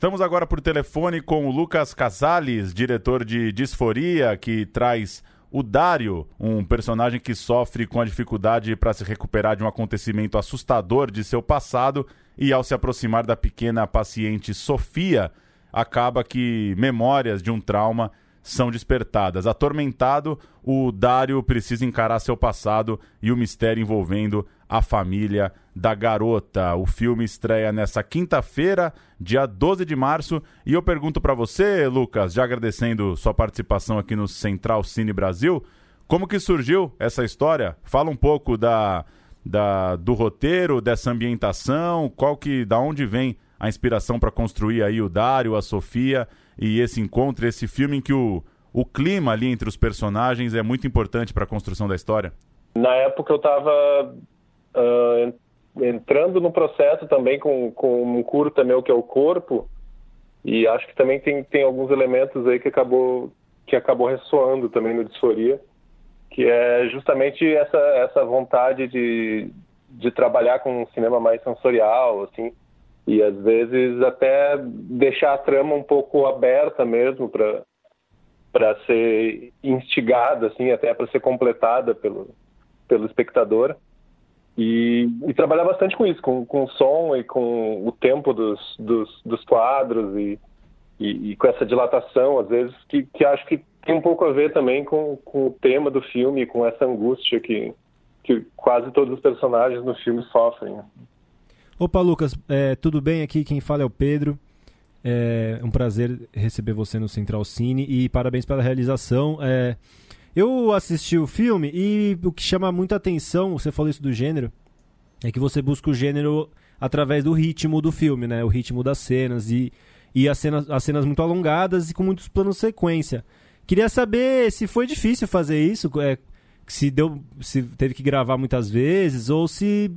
Estamos agora por telefone com o Lucas Casales, diretor de Disforia, que traz o Dário, um personagem que sofre com a dificuldade para se recuperar de um acontecimento assustador de seu passado e, ao se aproximar da pequena paciente Sofia, acaba que memórias de um trauma são despertadas. Atormentado, o Dário precisa encarar seu passado e o mistério envolvendo a família da garota. O filme estreia nessa quinta-feira, dia 12 de março, e eu pergunto para você, Lucas, já agradecendo sua participação aqui no Central Cine Brasil, como que surgiu essa história? Fala um pouco da, da do roteiro, dessa ambientação, qual que da onde vem a inspiração para construir aí o Dário, a Sofia e esse encontro, esse filme em que o, o clima ali entre os personagens é muito importante para a construção da história? Na época eu estava uh, entrando no processo também com, com um curta meu que é o Corpo, e acho que também tem, tem alguns elementos aí que acabou, que acabou ressoando também no Disforia, que é justamente essa, essa vontade de, de trabalhar com um cinema mais sensorial, assim, e às vezes até deixar a trama um pouco aberta mesmo para para ser instigada assim até para ser completada pelo pelo espectador e, e, trabalhar bastante com isso com, com o som e com o tempo dos, dos, dos quadros e, e, e, com essa dilatação às vezes que, que acho que tem um pouco a ver também com, com o tema do filme com essa angústia que que quase todos os personagens no filme sofrem Opa, Lucas, é, tudo bem? Aqui quem fala é o Pedro. É um prazer receber você no Central Cine e parabéns pela realização. É, eu assisti o filme e o que chama muita atenção, você falou isso do gênero, é que você busca o gênero através do ritmo do filme, né? O ritmo das cenas e, e as, cenas, as cenas muito alongadas e com muitos planos sequência. Queria saber se foi difícil fazer isso, é, se deu, se teve que gravar muitas vezes ou se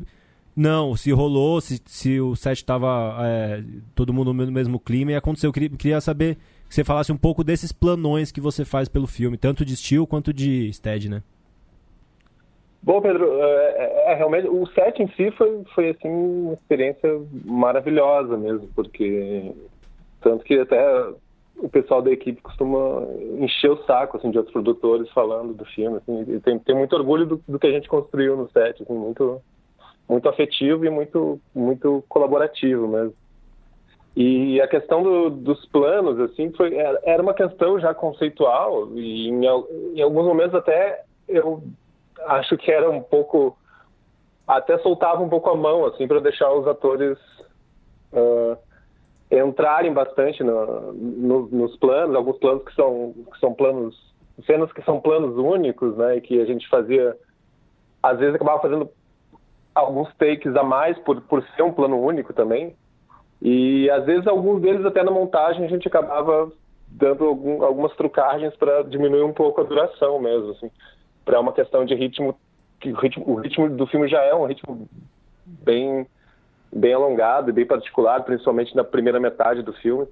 não, se rolou, se, se o set estava é, todo mundo no mesmo clima e aconteceu. Eu queria, queria saber que você falasse um pouco desses planões que você faz pelo filme, tanto de estilo quanto de stead, né? Bom, Pedro, é, é, é, realmente o set em si foi, foi assim uma experiência maravilhosa mesmo, porque tanto que até o pessoal da equipe costuma encher o saco assim de outros produtores falando do filme, assim, tem, tem muito orgulho do, do que a gente construiu no set, assim, muito muito afetivo e muito muito colaborativo mesmo. E a questão do, dos planos, assim, foi, era uma questão já conceitual e em, em, alguns momentos até eu acho que era um pouco, até soltava um pouco a mão, assim, para deixar os atores uh, entrarem bastante no, no, nos planos, alguns planos que são, que são planos, cenas que são planos únicos, né, e que a gente fazia, às vezes acabava fazendo alguns takes a mais por, por ser um plano único também. E às vezes alguns deles até na montagem a gente acabava dando algum, algumas trucagens para diminuir um pouco a duração mesmo, assim, para uma questão de ritmo que o ritmo, o ritmo do filme já é um ritmo bem bem alongado e bem particular, principalmente na primeira metade do filme.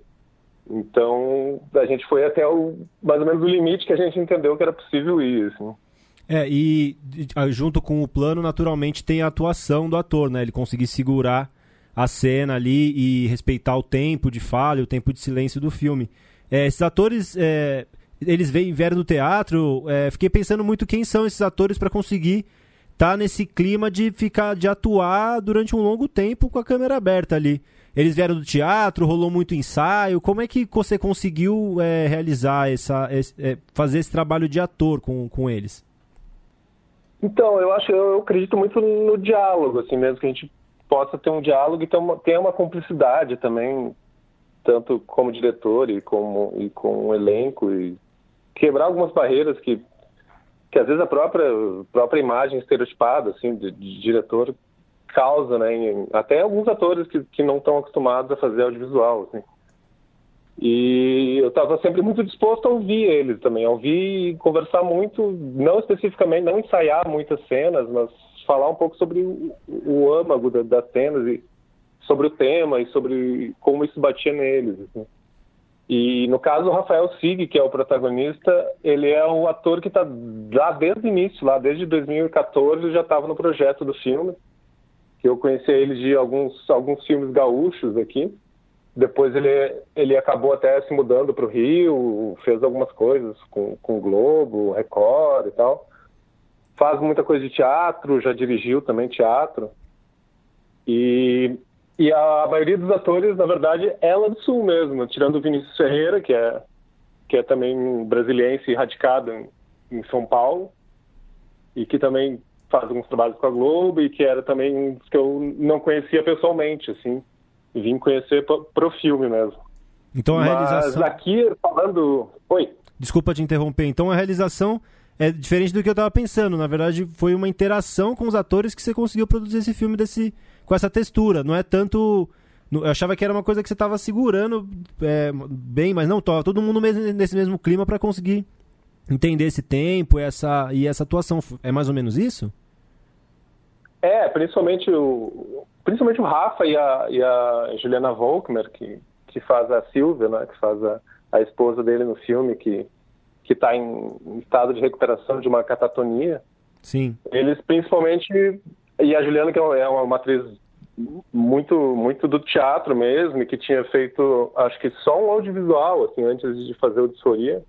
Então, a gente foi até o mais ou menos o limite que a gente entendeu que era possível ir, assim. É, e junto com o plano, naturalmente, tem a atuação do ator, né? Ele conseguir segurar a cena ali e respeitar o tempo de fala o tempo de silêncio do filme. É, esses atores, é, eles vieram do teatro, é, fiquei pensando muito quem são esses atores para conseguir estar tá nesse clima de ficar, de atuar durante um longo tempo com a câmera aberta ali. Eles vieram do teatro, rolou muito ensaio. Como é que você conseguiu é, realizar essa, esse, é, fazer esse trabalho de ator com, com eles? Então, eu acho, eu acredito muito no diálogo, assim mesmo, que a gente possa ter um diálogo e ter uma, ter uma cumplicidade também tanto como diretor e como e com o elenco e quebrar algumas barreiras que que às vezes a própria própria imagem estereotipada assim de, de diretor causa, né, em, até alguns atores que, que não estão acostumados a fazer audiovisual, assim. E eu estava sempre muito disposto a ouvir eles também, a ouvir e conversar muito, não especificamente, não ensaiar muitas cenas, mas falar um pouco sobre o, o âmago da, das cenas e sobre o tema e sobre como isso batia neles. Assim. E no caso, o Rafael Sig, que é o protagonista, ele é o ator que está lá desde o início, lá desde 2014, já estava no projeto do filme. Que eu conhecia ele de alguns, alguns filmes gaúchos aqui. Depois ele, ele acabou até se mudando para o Rio, fez algumas coisas com, com o Globo, Record e tal. Faz muita coisa de teatro, já dirigiu também teatro. E, e a maioria dos atores, na verdade, é lá do Sul mesmo, tirando o Vinícius Ferreira, que é, que é também brasiliense radicado em, em São Paulo, e que também faz alguns trabalhos com a Globo, e que era também um dos que eu não conhecia pessoalmente, assim vim conhecer pro filme mesmo. Então a Mas realização. aqui, falando. Oi. Desculpa te interromper. Então a realização é diferente do que eu estava pensando. Na verdade, foi uma interação com os atores que você conseguiu produzir esse filme desse, com essa textura. Não é tanto. Eu achava que era uma coisa que você estava segurando é, bem, mas não, tava todo mundo mesmo, nesse mesmo clima para conseguir entender esse tempo essa, e essa atuação. É mais ou menos isso? É, principalmente o, principalmente o Rafa e a, e a Juliana Volkmer, que, que faz a Silvia, né, que faz a, a esposa dele no filme, que que está em estado de recuperação de uma catatonia. Sim. Eles principalmente e a Juliana que é uma, uma atriz muito muito do teatro mesmo, que tinha feito acho que só um audiovisual assim antes de fazer o Disforia.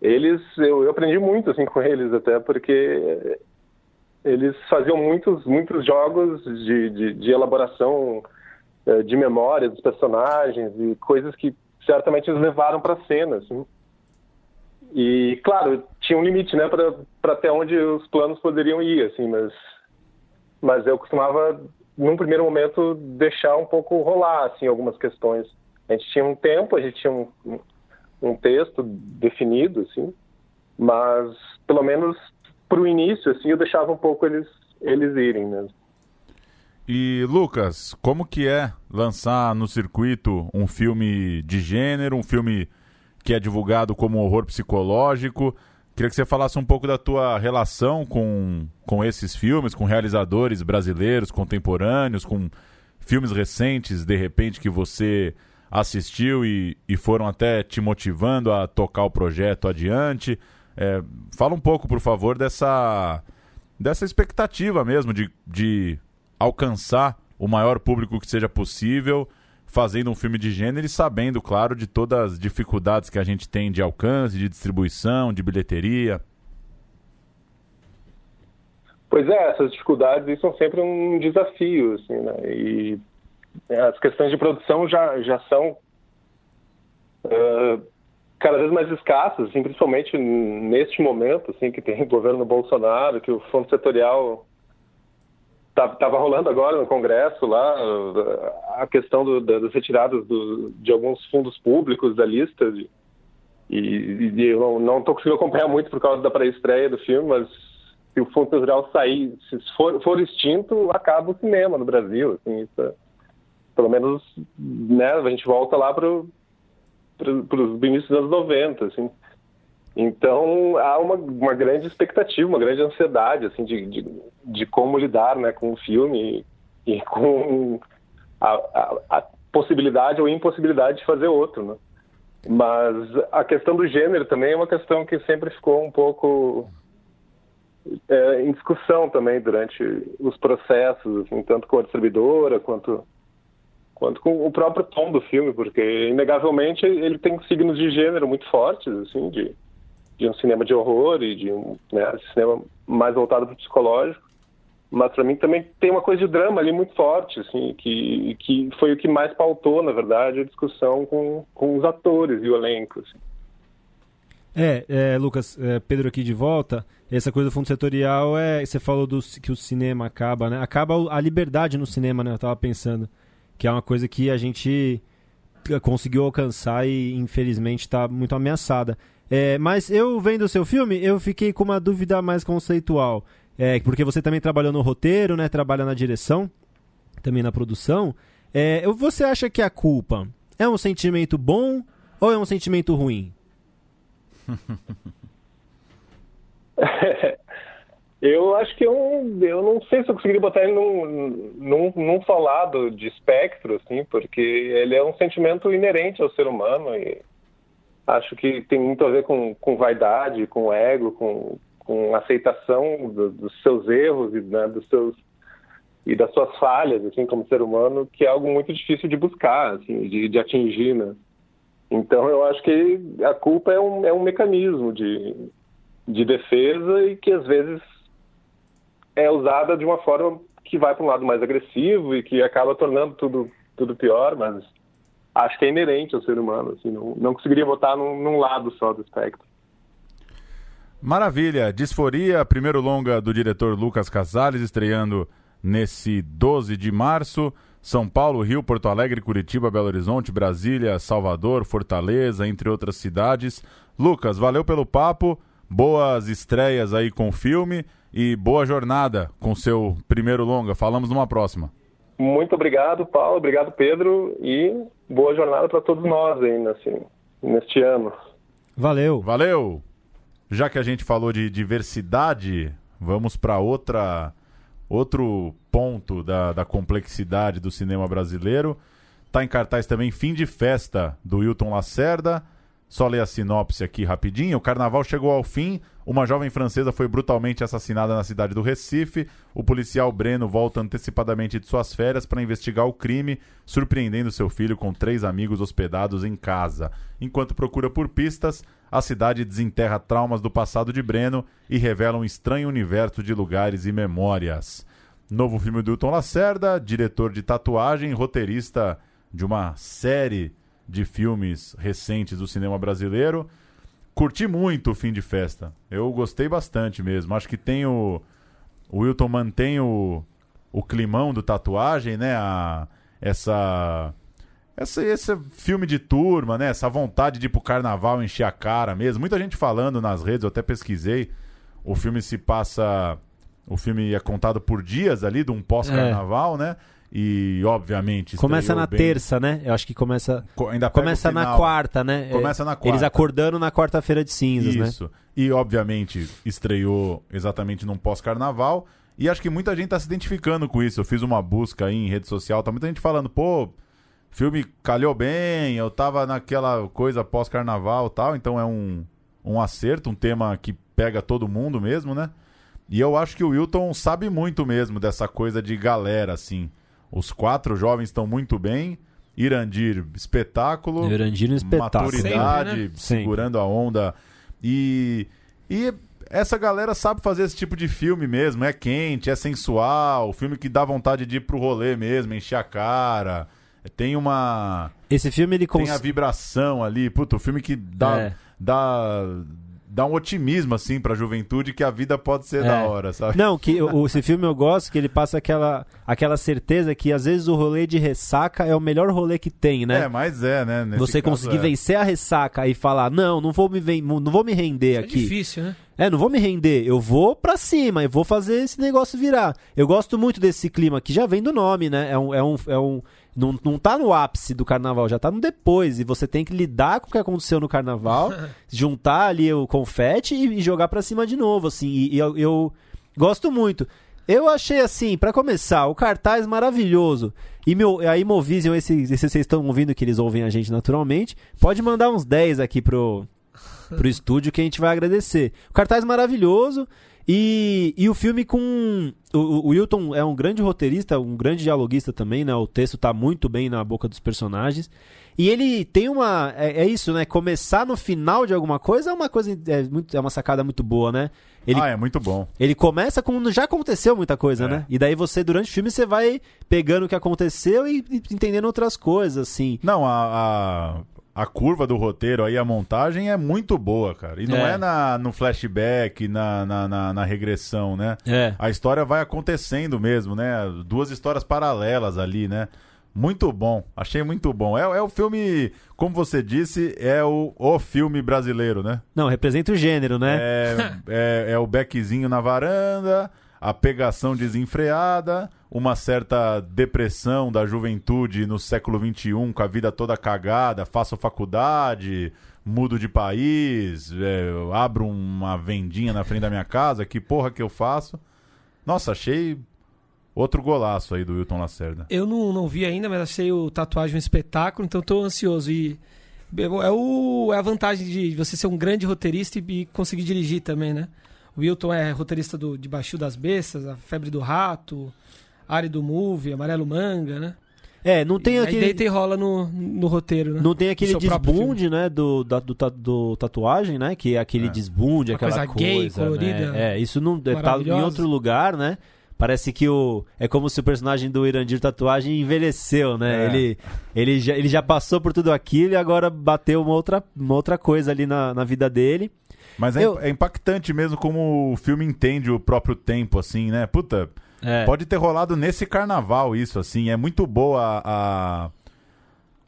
Eles eu, eu aprendi muito assim (laughs) com eles até porque eles faziam muitos, muitos jogos de, de, de elaboração eh, de memória dos personagens e coisas que certamente eles levaram para a cena. Assim. E, claro, tinha um limite né, para até onde os planos poderiam ir, assim, mas, mas eu costumava, num primeiro momento, deixar um pouco rolar assim, algumas questões. A gente tinha um tempo, a gente tinha um, um texto definido, assim, mas pelo menos para o início, assim, eu deixava um pouco eles, eles irem mesmo. E Lucas, como que é lançar no circuito um filme de gênero, um filme que é divulgado como horror psicológico? Queria que você falasse um pouco da tua relação com, com esses filmes, com realizadores brasileiros, contemporâneos, com filmes recentes, de repente, que você assistiu e, e foram até te motivando a tocar o projeto adiante. É, fala um pouco, por favor, dessa, dessa expectativa mesmo de, de alcançar o maior público que seja possível fazendo um filme de gênero e sabendo, claro, de todas as dificuldades que a gente tem de alcance, de distribuição, de bilheteria. Pois é, essas dificuldades são sempre um desafio, assim, né? E as questões de produção já, já são uh, cada vez mais escassas, assim, principalmente neste momento, assim, que tem o governo Bolsonaro, que o fundo setorial estava tá, rolando agora no Congresso lá a questão do, das retiradas do, de alguns fundos públicos da lista de, e, e, eu não estou conseguindo acompanhar muito por causa da pré-estreia do filme, mas se o fundo setorial sair, se for, for extinto, acaba o cinema no Brasil, assim, isso, é, pelo menos, né, a gente volta lá para os inícios dos anos 90, assim. Então há uma, uma grande expectativa, uma grande ansiedade assim de, de, de como lidar né, com o filme e, com a, a, a, possibilidade ou impossibilidade de fazer outro. Né? Mas a questão do gênero também é uma questão que sempre ficou um pouco é, em discussão também durante os processos, assim, tanto com a distribuidora quanto quanto com o próprio tom do filme, porque inegavelmente ele tem signos de gênero muito fortes, assim, de, de um cinema de horror e de um né, cinema mais voltado para o psicológico, mas para mim também tem uma coisa de drama ali muito forte, assim, que, que foi o que mais pautou, na verdade, a discussão com, com os atores e o elenco. Assim. É, é, Lucas, é, Pedro aqui de volta. Essa coisa do fundo setorial é. Você falou do, que o cinema acaba, né? Acaba a liberdade no cinema, né? Eu tava pensando que é uma coisa que a gente conseguiu alcançar e infelizmente está muito ameaçada. É, mas eu vendo o seu filme, eu fiquei com uma dúvida mais conceitual. É, porque você também trabalhou no roteiro, né? Trabalha na direção, também na produção. É, você acha que a culpa é um sentimento bom ou é um sentimento ruim? (laughs) eu acho que eu, eu não sei se eu conseguiria botar ele num, num, num só lado de espectro, assim, porque ele é um sentimento inerente ao ser humano e acho que tem muito a ver com, com vaidade, com ego, com, com aceitação do, dos seus erros e né, dos seus e das suas falhas, assim, como ser humano, que é algo muito difícil de buscar, assim, de, de atingir, né? Então, eu acho que a culpa é um, é um mecanismo de, de defesa e que, às vezes, é usada de uma forma que vai para um lado mais agressivo e que acaba tornando tudo, tudo pior, mas acho que é inerente ao ser humano, assim, não, não conseguiria botar num, num lado só do espectro. Maravilha, Disforia, primeiro longa do diretor Lucas Casales, estreando nesse 12 de março. São Paulo, Rio, Porto Alegre, Curitiba, Belo Horizonte, Brasília, Salvador, Fortaleza, entre outras cidades. Lucas, valeu pelo papo, boas estreias aí com o filme e boa jornada com seu primeiro longa. Falamos numa próxima. Muito obrigado, Paulo. Obrigado, Pedro. E boa jornada para todos nós aí assim, neste ano. Valeu. Valeu. Já que a gente falou de diversidade, vamos para outra outro ponto da, da complexidade do cinema brasileiro. Está em cartaz também Fim de Festa, do Hilton Lacerda. Só ler a sinopse aqui rapidinho. O carnaval chegou ao fim. Uma jovem francesa foi brutalmente assassinada na cidade do Recife. O policial Breno volta antecipadamente de suas férias para investigar o crime, surpreendendo seu filho com três amigos hospedados em casa. Enquanto procura por pistas, a cidade desenterra traumas do passado de Breno e revela um estranho universo de lugares e memórias. Novo filme do Hilton Lacerda, diretor de tatuagem, roteirista de uma série de filmes recentes do cinema brasileiro. Curti muito o fim de festa. Eu gostei bastante mesmo. Acho que tem o. O Wilton mantém o, o climão do tatuagem, né? A, essa. Essa, esse filme de turma, né? Essa vontade de ir pro carnaval encher a cara mesmo. Muita gente falando nas redes, eu até pesquisei. O filme se passa. O filme é contado por dias ali, de um pós-carnaval, é. né? E, obviamente. Começa na bem... terça, né? Eu acho que começa. Co ainda começa na quarta, né? Começa na quarta. Eles acordando na quarta-feira de cinzas, Isso. né? Isso. E, obviamente, estreou exatamente num pós-carnaval. E acho que muita gente tá se identificando com isso. Eu fiz uma busca aí em rede social, tá muita gente falando, pô, filme calhou bem, eu tava naquela coisa pós-carnaval tal, então é um, um acerto, um tema que pega todo mundo mesmo, né? E eu acho que o Wilton sabe muito mesmo dessa coisa de galera, assim. Os quatro jovens estão muito bem. Irandir, espetáculo. Irandir, espetáculo. Maturidade, Sempre, né? segurando a onda. E, e essa galera sabe fazer esse tipo de filme mesmo. É quente, é sensual. Filme que dá vontade de ir pro rolê mesmo, encher a cara. Tem uma. Esse filme ele cons... Tem a vibração ali. Puta, o filme que dá. É. dá dá um otimismo, assim, pra juventude que a vida pode ser é. da hora, sabe? Não, que o, (laughs) esse filme eu gosto que ele passa aquela, aquela certeza que às vezes o rolê de ressaca é o melhor rolê que tem, né? É, mas é, né? Nesse Você conseguir é. vencer a ressaca e falar, não, não vou me, não vou me render Isso aqui. É difícil, né? É, não vou me render, eu vou pra cima, eu vou fazer esse negócio virar. Eu gosto muito desse clima que já vem do nome, né? É um, é um, é um não, não tá no ápice do carnaval, já tá no depois. E você tem que lidar com o que aconteceu no carnaval, (laughs) juntar ali o confete e, e jogar pra cima de novo, assim. E, e eu, eu gosto muito. Eu achei assim, para começar, o cartaz maravilhoso. E meu, a Imovision, esse, esse vocês estão ouvindo que eles ouvem a gente naturalmente, pode mandar uns 10 aqui pro, pro estúdio que a gente vai agradecer. O cartaz maravilhoso. E, e o filme com. O, o Wilton é um grande roteirista, um grande dialoguista também, né? O texto tá muito bem na boca dos personagens. E ele tem uma. É, é isso, né? Começar no final de alguma coisa é uma coisa. É, muito, é uma sacada muito boa, né? Ele, ah, é muito bom. Ele começa com. Já aconteceu muita coisa, É. né? E daí você, durante o filme, você vai pegando o que aconteceu e, e entendendo outras coisas, assim. Não, a, a, a curva do roteiro aí, a montagem é muito boa, cara. E não É. é, na, no flashback, na, na, na, na regressão, né? É. A história vai acontecendo mesmo, né? Duas histórias paralelas ali, né? Muito bom, achei muito bom. É, é o filme, como você disse, é o, o filme brasileiro, né? Não, representa o gênero, né? É, é, é o beckzinho na varanda, a pegação desenfreada, uma certa depressão da juventude no século XXI, com a vida toda cagada, faço faculdade, mudo de país, é, abro uma vendinha na frente da minha casa, que porra que eu faço? Nossa, achei outro golaço aí do Wilton Lacerda. Eu não, não vi ainda, mas achei o tatuagem um espetáculo, então tô ansioso. E é, o, é a vantagem de você ser um grande roteirista e, conseguir dirigir também, né? O Wilton é roteirista do De Baixo das Bestas, A Febre do Rato, Ari do Movie, Amarelo Manga, né? É, não tem e aquele. Aí deita e rola no, no roteiro, né? Não tem aquele desbunde, né? Do, da- do, do tatuagem, né? Que é aquele É. desbunde, Uma aquela coisa gay, colorida, né? É, isso não tá em outro lugar, né? Parece que o. É como se o personagem do Irandir Tatuagem envelheceu, né? É. Ele, ele, já, ele já passou por tudo aquilo e agora bateu uma outra, uma outra coisa ali na, na vida dele. Mas é, Eu- é impactante mesmo como o filme entende o próprio tempo, assim, né? Puta, É. pode ter rolado nesse carnaval isso, assim. É muito boa a,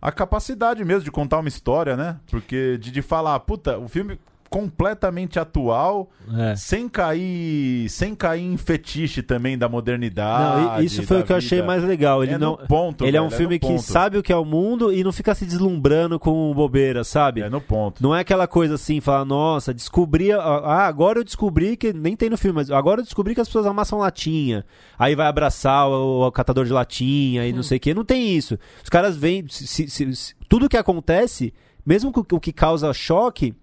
a capacidade mesmo de contar uma história, né? Porque de, de falar, puta, o filme completamente atual, É. sem cair sem cair em fetiche também da modernidade. Não, isso foi o que eu achei vida. mais legal. Ele É não, no ponto, ele é um velho, filme no que sabe o que é o mundo e não fica se deslumbrando com bobeira, sabe? É no ponto. Não é aquela coisa assim, falar, nossa, descobri. Ah, agora eu descobri que. Nem tem no filme, mas agora eu descobri que as pessoas amassam latinha. Aí vai abraçar o, o catador de latinha e não sei o que. Não tem isso. Os caras veem. se- se- se- tudo que acontece, mesmo o que causa choque.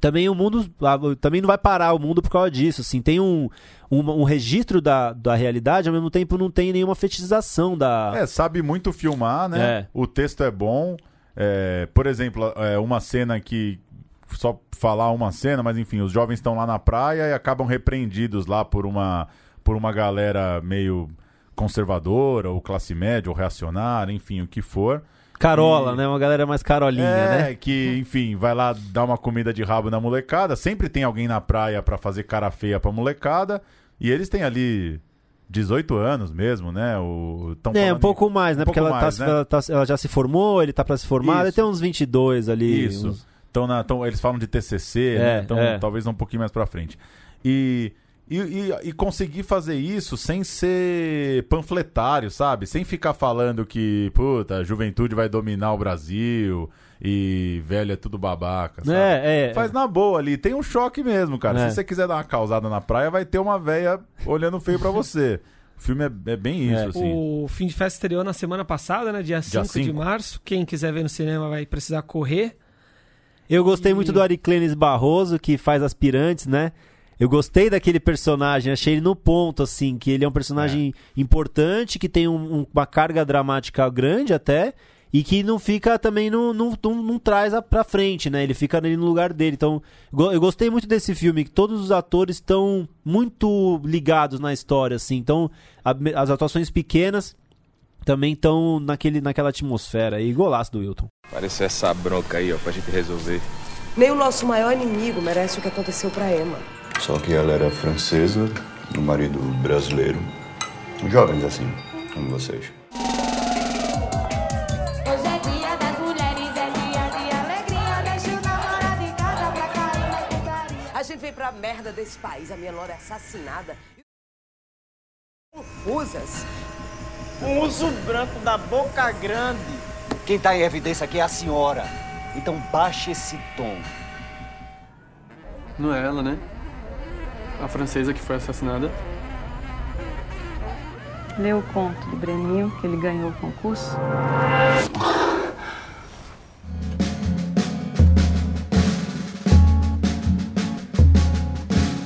Também o mundo ah, também não vai parar o mundo por causa disso, assim, tem um, um, um registro da, da realidade, ao mesmo tempo não tem nenhuma fetichização da... É, sabe muito filmar, né? É. O texto é bom. É, por exemplo, é, uma cena que. Só falar uma cena, mas enfim, os jovens estão lá na praia e acabam repreendidos lá por uma, por uma galera meio conservadora, ou classe média, ou reacionária, enfim, o que for. Carola, E- né? Uma galera mais carolinha, é, né? que, enfim, vai lá dar uma comida de rabo na molecada. Sempre tem alguém na praia pra fazer cara feia pra molecada. E eles têm ali 18 anos mesmo, né? O, tão É, um pouco mais, né? um Porque ela, mais, tá, né? ela, tá- ela já se formou, ele tá pra se formar, ele tem uns 22 ali. Isso. uns- Então, na, então, eles falam de TCC, É, né? Então, é. talvez um pouquinho mais pra frente. E, e, e, e conseguir fazer isso sem ser panfletário, sabe? Sem ficar falando que, puta, a juventude vai dominar o Brasil e velho é tudo babaca, sabe? É, é. Faz na boa ali. Tem um choque mesmo, cara. É. Se você quiser dar uma causada na praia, vai ter uma véia olhando feio pra você. O filme é, é bem isso, assim. O fim de festa estreou na semana passada, né? Dia 5 de março. Quem quiser ver no cinema vai precisar correr. Eu gostei E- muito do Ariclenes Barroso, que faz aspirantes, né? Eu gostei daquele personagem, achei ele no ponto, assim, que ele é um personagem importante, que tem um- um- uma carga dramática grande até, e que não fica também, não, não, não, não traz a, pra frente, né? Ele fica ali no lugar dele. Então, go- eu gostei muito desse filme, que todos os atores estão muito ligados na história, assim. Então, a- as atuações pequenas também estão naquele, naquela atmosfera. E golaço do Wilton. Parece essa bronca aí, ó, pra gente resolver. Nem o nosso maior inimigo merece o que aconteceu pra Emma. Só que ela era francesa, o marido brasileiro. Jovens assim, como vocês. Hoje é dia das mulheres, é dia de alegria. Deixa o namorado em casa pra cair na putaria. A gente veio pra merda desse país, a minha nora é assassinada. Confusas. Um urso branco da boca grande. Quem tá em evidência aqui é a senhora. Então baixe esse tom. Não é ela, né? A francesa que foi assassinada. Leu o conto do Breninho, que ele ganhou o concurso?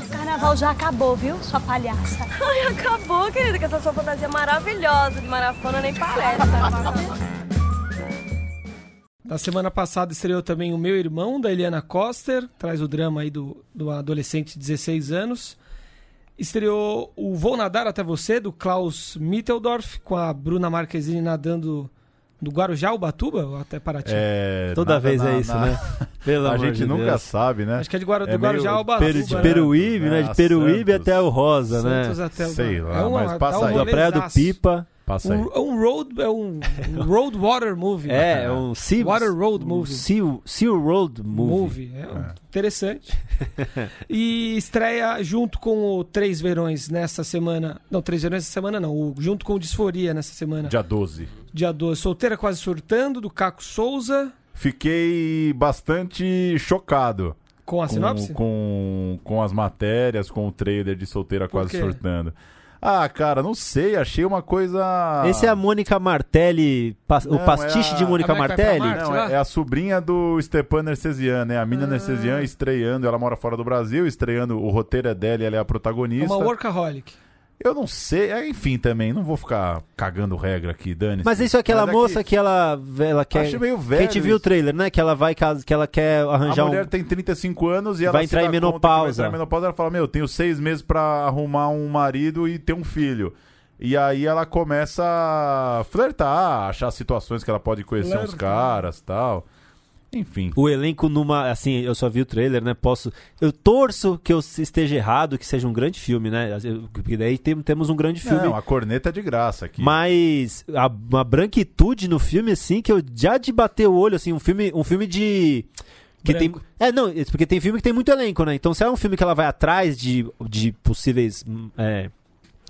O carnaval já acabou, viu, sua palhaça? (laughs) Ai, acabou, querida, que essa sua fantasia maravilhosa de marafona nem parece. (laughs) Na semana passada estreou também O Meu Irmão, da Eliana Coster, traz o drama aí do, do adolescente de 16 anos. Estreou o Vou Nadar Até Você, do Klaus Mitteldorf, com a Bruna Marquezine nadando do Guarujá, Ubatuba, ou até Paraty? É, Toda nada vez na- é isso, na- né? (laughs) Pelo a amor gente de nunca Deus. sabe, né? Acho que é de Guaru- do meio Guarujá ao Ubatuba, Peru, de né? Peruíbe, né? De Ah, Peruíbe Santos. até o Rosa, Santos né? até o- Sei lá, É uma- mas passa um aí. Da Praia do. Pipa. Passa aí. Um, é um road, é um, road water movie. É, é um sea, Water road movie. Sea, sea Road Movie. Movie, é, interessante. (laughs) e estreia junto com o Três Verões nessa semana. Não, Três Verões essa semana não. o- junto com o Disforia nessa semana. Dia 12. Dia 12. Solteira Quase Surtando, do Caco Souza. Fiquei bastante chocado. Com a sinopse? Com, com as matérias, com o trailer de Solteira Quase quê? Surtando. Ah, cara, não sei, achei uma coisa... Esse é a Mônica Martelli, pas- o Não, pastiche é a- de Mônica Martelli? Marte? Não, é, é a sobrinha do Stepan Nercesian, né? A mina Ah. Nercesian estreando, ela mora fora do Brasil, estreando, o roteiro é dela e ela é a É protagonista. uma workaholic. Eu não sei, é, enfim, também, não vou ficar cagando regra aqui, Dani. Mas isso é aquela Mas moça que... ela, ela quer. Acho meio que a velho gente viu o isso. trailer, né? Que ela vai que ela quer A arranjar mulher um. tem 35 anos e ela Vai entrar em que Vai menopausa. entrar em menopausa, ela fala, meu, tenho seis meses pra arrumar um marido e ter um filho. E aí ela começa a flertar, achar situações que ela pode conhecer uns Flertar. caras tal. Enfim. O elenco numa. Assim, eu só vi o trailer, né? Posso. Eu torço que eu esteja errado, que seja um grande filme, né? Porque daí tem- temos um grande filme. Não, a corneta é de graça aqui. Mas a, uma branquitude no filme, assim, que eu já de bater o olho, assim, um filme, um filme de. Que tem, é, não, isso porque tem filme que tem muito elenco, né? Então, se é um filme que ela vai atrás de, de possíveis hum, é,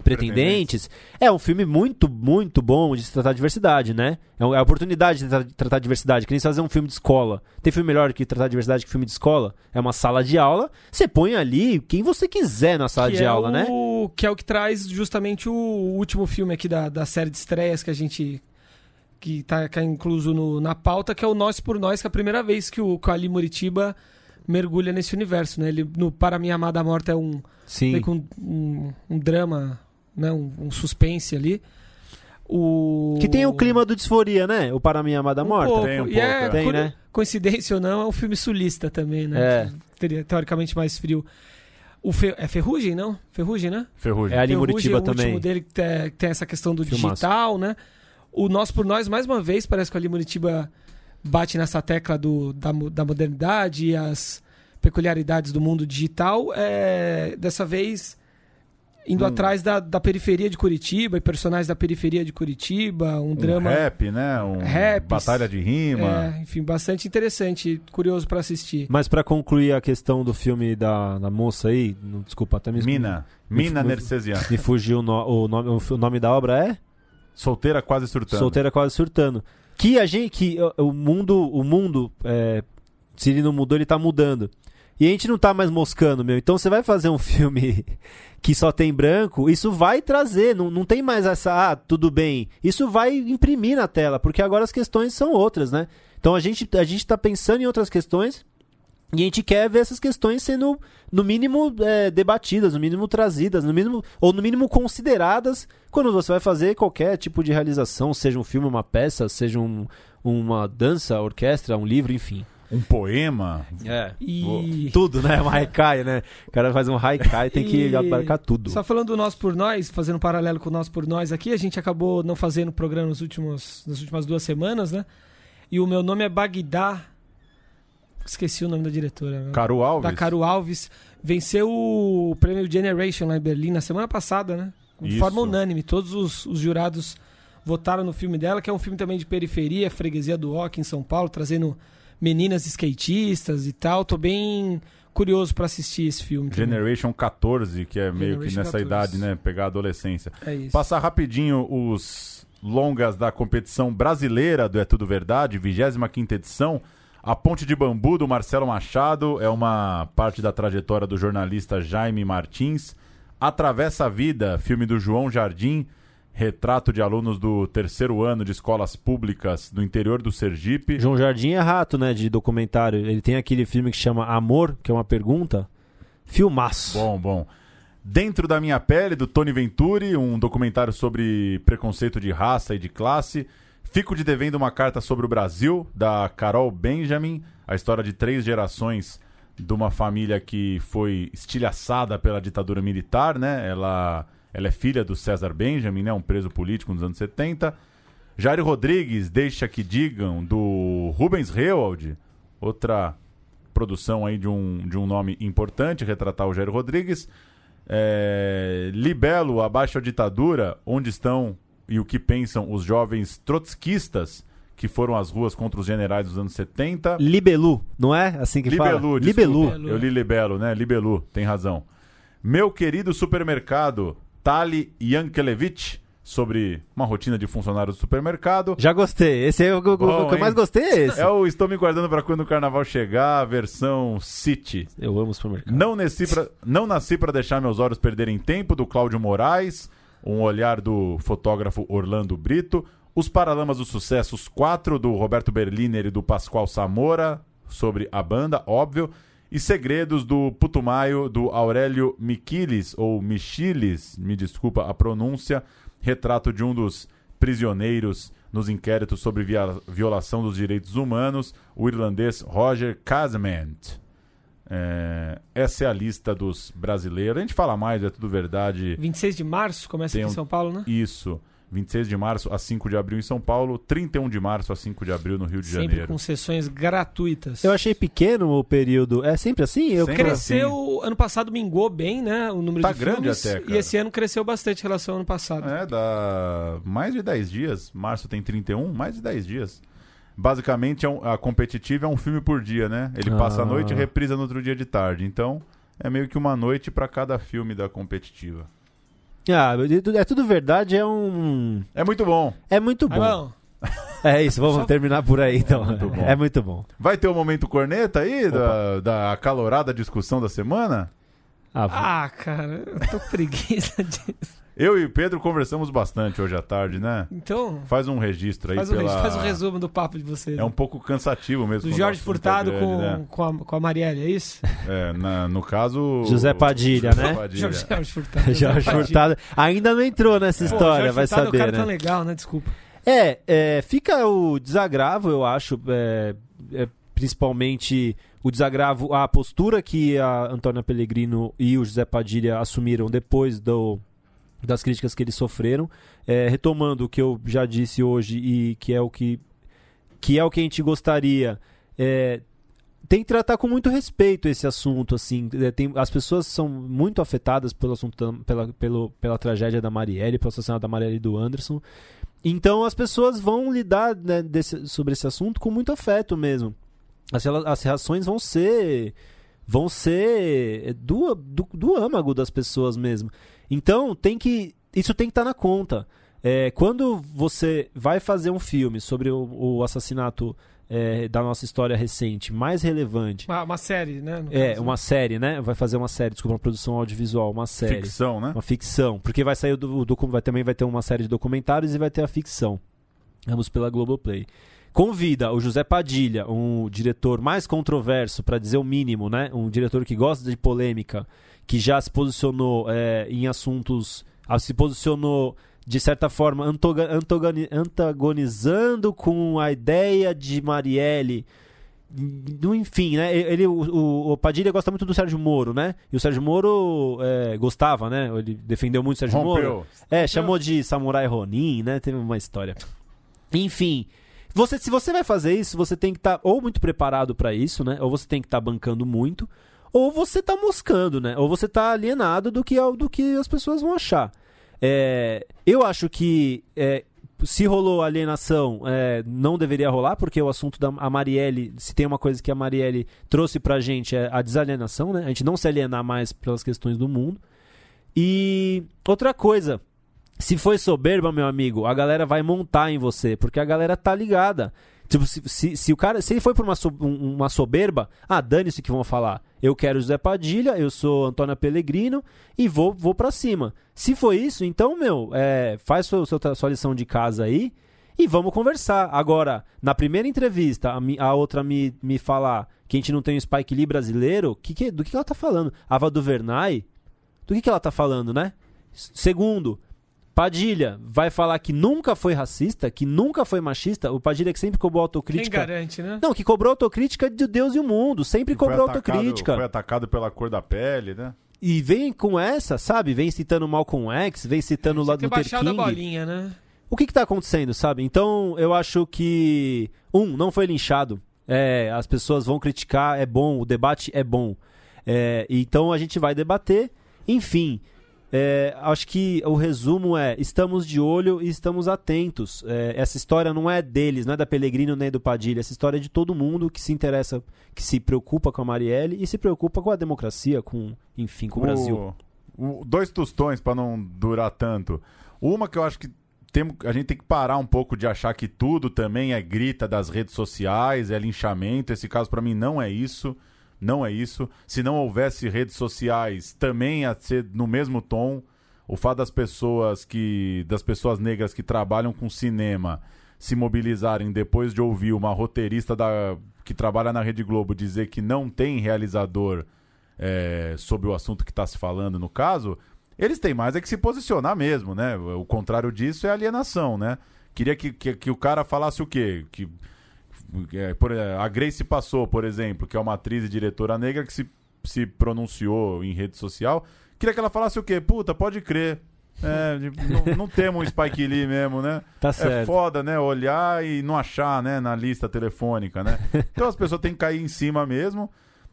pretendentes, é um filme muito, muito bom de se tratar de diversidade, né? É uma- é a oportunidade de tra- tratar de diversidade, que nem se fazer um filme de escola. Tem filme melhor que tratar de diversidade que filme de escola? É uma sala de aula, você põe ali quem você quiser na sala que de é aula, o, né? Que é o que traz justamente o último filme aqui da, da série de estreias que a gente. que tá, que é incluso no- na pauta, que é o Nós por Nós, que é a primeira vez que o, que o Ali Muritiba mergulha nesse universo, né? Ele, no Para Minha Amada Morta é um. Sim. um, um, um drama, né? Um, um suspense ali. O... Que tem o clima do Disforia, né? O Para Minha Amada Um Morta. pouco. Tem um e é, pouco, Tem, curi- né? coincidência ou não, é um filme sulista também, né? É. Teria, teoricamente mais frio. O Fe- é Ferrugem, não? Ferrugem, né? Ferrugem. É ali Ferrugem Muritiba é o também. último dele que tem, que tem essa questão do Filmaço. digital, né? O Nós por Nós, mais uma vez, parece que o Ali Muritiba bate nessa tecla do, da, da modernidade e as peculiaridades do mundo digital. É, dessa vez, indo Hum. atrás da, da periferia de Curitiba e personagens da periferia de Curitiba, um, Um drama... rap, né? Um Raps. batalha de rima. É, enfim, bastante interessante, curioso pra assistir. Mas pra concluir a questão do filme da, da moça aí, não- desculpa, até me Mina. Me- Mina Nercesian. Me fugiu o, no- o nome, o, nome da obra é Solteira quase surtando. Solteira Quase Surtando. Que a gente, que o- o mundo, o mundo, é, se ele não mudou, ele tá mudando. E a gente não tá mais moscando, meu. Então você vai fazer um (laughs) filme que só tem branco, isso vai trazer, não, não tem mais essa, ah, tudo bem. Isso vai imprimir na tela, porque agora as questões são outras, né? Então a gente, a gente tá pensando em outras questões e a gente quer ver essas questões sendo, no mínimo, é, debatidas, no mínimo trazidas, no mínimo, ou no mínimo consideradas quando você vai fazer qualquer tipo de realização, seja um filme, uma peça, seja um, uma dança, orquestra, um livro, enfim. Um poema. É. E... Tudo, né? Um haikai, né? O cara faz um haikai, tem que E- abarcar tudo. Só falando do Nós por Nós, fazendo um paralelo com o Nós por Nós aqui, a gente acabou não fazendo programa nos últimos, nas últimas duas semanas, né? E o meu nome é Bagdá. Esqueci o nome da diretora. né? Caru Alves. Da Caru Alves. Venceu o prêmio Generation lá em Berlim na semana passada, né? De Isso. forma unânime. Todos os, os jurados votaram no filme dela, que é um filme também de periferia, freguesia do Rock em São Paulo, trazendo meninas skatistas e tal. Tô bem curioso pra assistir esse filme. também. Generation 14, que é meio que Generation nessa 14. idade, né? Pegar a adolescência. É isso. Passar rapidinho os longas da competição brasileira do É Tudo Verdade, 25ª edição. A Ponte de Bambu, do Marcelo Machado, é uma parte da trajetória do jornalista Jaime Martins. Atravessa a Vida, filme do João Jardim, retrato de alunos do terceiro ano de escolas públicas do interior do Sergipe. João Jardim é rato, né? De documentário. Ele tem aquele filme que chama Amor, que é uma pergunta. Filmaço. Bom, bom. Dentro da Minha Pele, do Tony Venturi, um documentário sobre preconceito de raça e de classe. Fico de devendo uma carta sobre o Brasil, da Carol Benjamin, a história de três gerações de uma família que foi estilhaçada pela ditadura militar, né? Ela, ela é filha do César Benjamin, né? Um preso político nos anos 70. Jair Rodrigues, Deixa que Digam, do Rubens Rewald, outra produção aí de um, de um nome importante, retratar o Jair Rodrigues. É, Libelo, Abaixo a Ditadura, Onde Estão e o que pensam os jovens trotskistas que foram às ruas contra os generais dos anos 70. Libelu, não é assim que fala? Libelu, Libelu. Eu li Libelo, né? Libelu, tem razão. Meu querido supermercado, Tali Yankelevich, sobre uma rotina de funcionário do supermercado. Já gostei. Esse é o, o- o Bom, que eu mais gostei é esse. É o Estou me guardando para quando o carnaval chegar, versão City. Eu amo supermercado. Não nasci pra, não nasci para deixar meus olhos perderem tempo, do Cláudio Moraes. Um olhar do fotógrafo Orlando Brito. Os Paralamas do Sucesso, os quatro do Roberto Berliner e do Pascoal Samora, sobre a banda, óbvio. E Segredos do Putumayo, do Aurélio Miquiles, ou Michiles, me desculpa a pronúncia. Retrato de um dos prisioneiros nos inquéritos sobre violação dos direitos humanos, o irlandês Roger Casement. É, essa é a lista dos brasileiros. A gente fala mais, é tudo verdade. 26 de março começa Tem aqui em São Paulo, né? Isso. 26 de março a 5 de abril em São Paulo, 31 de março a 5 de abril no Rio de Sempre Janeiro. com sessões gratuitas. Eu achei pequeno o período. É sempre assim? Eu Sempre Cresceu, ano passado mingou bem, né? O número Tá de grande filmes, até, cara. E esse ano cresceu bastante em relação ao ano passado. É, dá mais de 10 dias. Março tem 31, mais de 10 dias. Basicamente, é um- a competitiva é um filme por dia, né? Ele passa a Ah. noite e reprisa no outro dia de tarde. Então, é meio que uma noite pra cada filme da competitiva. Ah, é tudo verdade, é um. É muito bom. É muito bom. Ah. É isso, vamos terminar por aí então. muito bom. É muito bom. Vai ter o momento corneta aí, da, da acalorada discussão da semana? Ah, cara, eu tô preguiça (laughs) disso. Eu e o Pedro conversamos bastante hoje à tarde, né? Então, Faz um registro aí faz, o, pela... faz o resumo do papo de vocês. É um pouco cansativo mesmo. Do Jorge Furtado é grande, com, né? com, a, com a Marielle, é isso? (laughs) É, na- no caso... José Padilha, José né? Padilha. Jorge, Jorge Furtado. (laughs) José Jorge Padilha. Furtado ainda não entrou nessa Pô, história, Jorge vai Furtado saber, é um cara né? tão legal, né? Desculpa. É, é, fica o desagravo, eu acho, é, é, principalmente o desagravo, a postura que a Antônia Pellegrino e o José Padilha assumiram depois do, das críticas que eles sofreram, É, retomando o que eu já disse hoje e que é o que, que é o que a gente gostaria. é, tem que tratar com muito respeito esse assunto, assim. é, tem- as pessoas são muito afetadas pelo assunto, pela, pelo, pela tragédia da Marielle, pelo assassinato da Marielle e do Anderson. Então as pessoas vão lidar né, desse- sobre esse assunto com muito afeto mesmo. As, as reações vão ser vão ser do, do, do âmago das pessoas mesmo. Então tem que isso tem que estar na conta. É, quando você vai fazer um filme sobre o, o assassinato é, da nossa história recente mais relevante, Uma, uma série, né? no é, caso. uma série, né? Vai fazer uma série, desculpa, uma produção audiovisual, uma série. Ficção, né? Uma ficção. Porque vai sair o, do- o vai, também vai ter uma série de documentários e vai ter a ficção. Ambos pela Globoplay. Convida o José Padilha, um diretor mais controverso, para dizer o mínimo, né? Um diretor que gosta de polêmica, que já se posicionou é, em assuntos. se posicionou de certa forma antagonizando com a ideia de Marielle enfim, né? Ele, o, o- Padilha gosta muito do Sérgio Moro, né? E o Sérgio Moro é, gostava, né? Ele defendeu muito o Sérgio Rompeu. Moro. É, chamou de Samurai Ronin, né? Teve uma história. Enfim, você, se você vai fazer isso, você tem que estar ou muito preparado pra isso, né? Ou você tem que estar bancando muito, ou você tá moscando, né? Ou você tá alienado do que, do que as pessoas vão achar. É, eu acho que é, se rolou alienação, é, não deveria rolar, porque o assunto da a Marielle, se tem uma coisa que a Marielle trouxe pra gente é a desalienação, né? A gente não se alienar mais pelas questões do mundo. E outra coisa, se foi soberba, meu amigo, a galera vai montar em você, porque a galera tá ligada. Tipo, se, se, se o cara, se ele foi por uma, um- uma soberba, ah, dane-se que vão falar. Eu quero José Padilha, eu sou Antônia Pellegrino e vou, vou pra cima. Se foi isso, então, meu, é, faz sua, sua, sua lição de casa aí e vamos conversar. Agora, na primeira entrevista, a, a outra me, me falar que a gente não tem um Spike Lee brasileiro, que que- do que, ela tá falando? Ava Duvernay? Do que, que ela tá falando, né? Segundo, Padilha vai falar que nunca foi racista, que nunca foi machista. O Padilha que sempre cobrou Quem autocrítica. garante, né? Não, que cobrou autocrítica de Deus e o mundo. Sempre Foi cobrou atacado- autocrítica. Foi atacado pela cor da pele, né? E vem com essa, sabe? Vem citando Malcolm X, vem citando o lado do baixado a King. bolinha, né? O que que tá acontecendo, sabe? Então, eu acho que um, não foi linchado. É, as pessoas vão criticar, é bom, o debate é bom. É, então a gente vai debater. Enfim, É, acho que o resumo é: estamos de olho e estamos atentos. É, essa história não é deles, não é da Pellegrino nem do Padilha. Essa história é de todo mundo que se interessa, que se preocupa com a Marielle e se preocupa com a democracia, com, enfim, com o, Brasil. o- dois tostões pra não durar tanto. Uma que eu acho que tem, a gente tem que parar um pouco de achar que tudo também é grita das redes sociais, é linchamento. Esse caso pra mim não é isso. Não é isso. Se não houvesse redes sociais, também ia ser no mesmo tom. O fato das pessoas que das pessoas negras que trabalham com cinema se mobilizarem depois de ouvir uma roteirista da, que trabalha na Rede Globo dizer que não tem realizador é, sobre o assunto que está se falando no caso, eles têm mais é que se posicionar mesmo, né? O contrário disso é alienação, né? Queria que, que, que o cara falasse o quê? Que é, por, é, a Grace passou, por exemplo, que é uma atriz e diretora negra que se, se pronunciou em rede social. Queria que ela falasse o quê? Puta, pode crer. É, não, não temos um Spike Lee mesmo, né? (laughs) Tá É certo. foda, né? Olhar e não achar, né? Na lista telefônica, né? (laughs) Então as pessoas têm que cair em cima mesmo.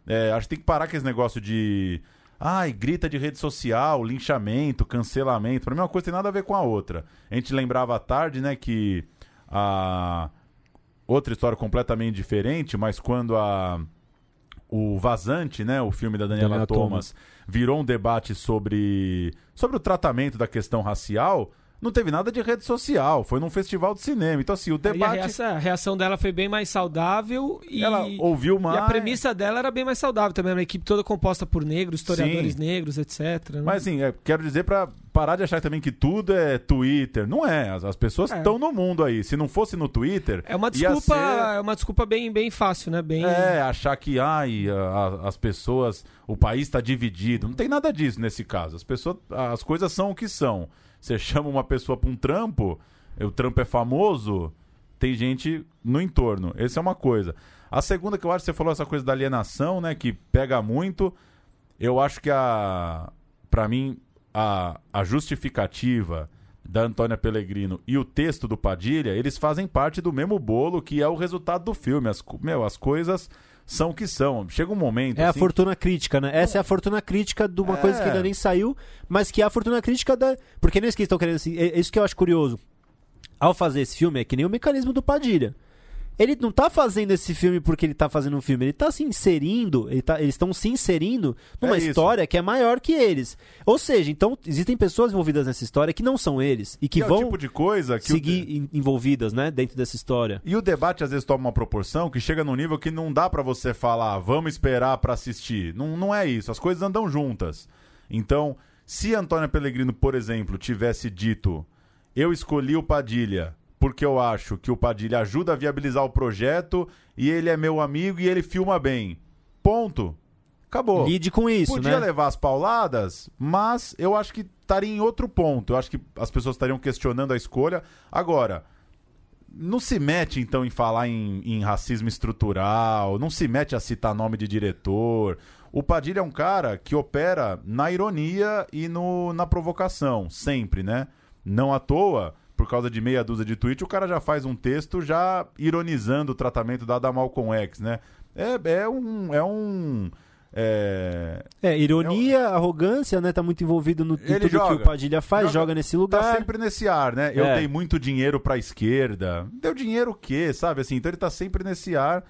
É, acho que tem que parar com esse negócio de. Ai, grita de rede social, linchamento, cancelamento. Pra mim, uma coisa tem nada a ver com a outra. A gente lembrava à tarde, né, que a. Outra história completamente diferente, mas quando a. O Vazante, né, o filme da Daniela Daniela Thomas, virou um debate sobre, sobre o tratamento da questão racial, não teve nada de rede social, foi num festival de cinema. Então, assim, o Aí a debate. reação, a reação dela foi bem mais saudável e Ela ouviu mais. E a premissa dela era bem mais saudável também, uma equipe toda composta por negros, historiadores Sim. negros, etc. né? Mas assim, é, quero dizer pra parar de achar também que tudo é Twitter. Não é. As, as pessoas É. estão no mundo aí. Se não fosse no Twitter. é uma desculpa, ser- é uma desculpa bem, bem fácil, né? Bem É, achar que ai, a- as pessoas. O país está dividido. Não tem nada disso nesse caso. As pessoas. As coisas são o que são. Você chama uma pessoa para um trampo, o trampo é famoso, tem gente no entorno. Essa é uma coisa. A segunda que eu acho, você falou essa coisa da alienação, né? Que pega muito. Eu acho que a. Pra mim, a, a justificativa da Antônia Pellegrino e o texto do Padilha, eles fazem parte do mesmo bolo que é o resultado do filme. As, meu, as coisas são o que são. Chega um momento. É a assim, fortuna crítica, né? Essa é a fortuna crítica de uma É. coisa que ainda nem saiu, mas que é a fortuna crítica da. Porque não é isso que eles estão querendo assim. É isso que eu acho curioso. Ao fazer esse filme, é que nem o mecanismo do Padilha. Ele não tá fazendo esse filme porque ele tá fazendo um filme, ele tá se inserindo, ele tá- eles estão se inserindo numa É história que é maior que eles. Ou seja, então existem pessoas envolvidas nessa história que não são eles e que que é vão tipo de coisa que seguir en- envolvidas, né, dentro dessa história. E o debate às vezes toma uma proporção que chega num nível que não dá pra você falar, vamos esperar pra assistir. Não, não é isso, as coisas andam juntas. Então, se Antônia Pellegrino, por exemplo, tivesse dito, eu escolhi o Padilha porque eu acho que o Padilha ajuda a viabilizar o projeto e ele é meu amigo e ele filma bem. Ponto. Acabou. Lide com isso, Podia né? levar as pauladas, mas eu acho que estaria em outro ponto. Eu acho que as pessoas estariam questionando a escolha. Agora, não se mete então em falar em, em racismo estrutural, não se mete a citar nome de diretor. O Padilha é um cara que opera na ironia e no, na provocação, sempre, né? Não à toa, por causa de meia dúzia de tweets, o cara já faz um texto já ironizando o tratamento dado a Malcolm X, né? É, é um. É um é, É, ironia, arrogância, né? Tá muito envolvido no Ele tudo que joga. o Padilha faz, joga, Joga- nesse lugar. Tá sempre nesse ar, né? Eu É. dei muito dinheiro pra esquerda. Deu dinheiro o quê, sabe? Assim, então ele tá sempre nesse ar.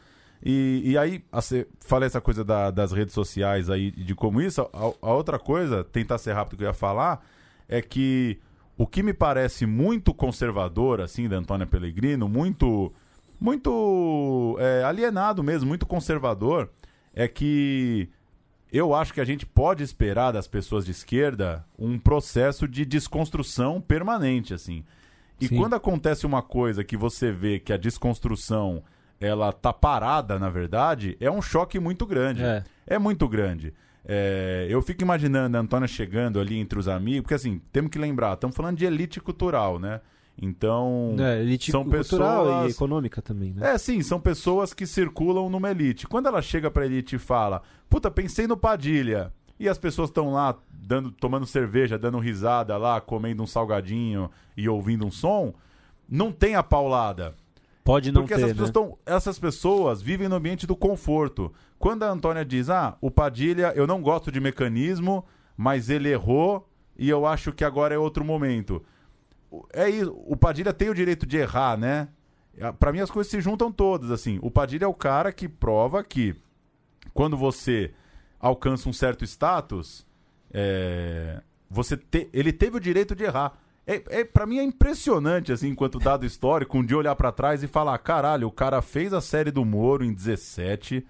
E, e aí, você falei essa coisa da- das redes sociais aí, de como isso. A, a outra coisa, tentar ser rápido que eu ia falar, é que o que me parece muito conservador, assim, da Antônia Pellegrino, muito, muito é, alienado mesmo, muito conservador, é que eu acho que a gente pode esperar das pessoas de esquerda um processo de desconstrução permanente, assim. E Sim. quando acontece uma coisa que você vê que a desconstrução ela tá parada, na verdade, é um choque muito grande. É. muito grande. É, eu fico imaginando a Antônia chegando ali entre os amigos, porque assim, temos que lembrar, estamos falando de elite cultural, né? Então, É, elite são cultural pessoas e econômica também, né? é, sim, são pessoas que circulam numa elite. Quando ela chega pra elite e fala, puta, pensei no Padilha, e as pessoas estão lá dando, tomando cerveja, dando risada lá, comendo um salgadinho e ouvindo um som, não tem a paulada. Pode não Porque ter, essas, né? pessoas tão- essas pessoas vivem no ambiente do conforto. Quando a Antônia diz, ah, o Padilha, eu não gosto de mecanismo, mas ele errou e eu acho que agora é outro momento. É isso, o Padilha tem o direito de errar, né? Ah, Pra mim as coisas se juntam todas, assim. O Padilha é o cara que prova que quando você alcança um certo status, é, você te- ele teve o direito de errar. É, é, para mim é impressionante, assim, enquanto dado histórico, um dia olhar pra trás e falar: caralho, o cara fez a série do Moro em 17,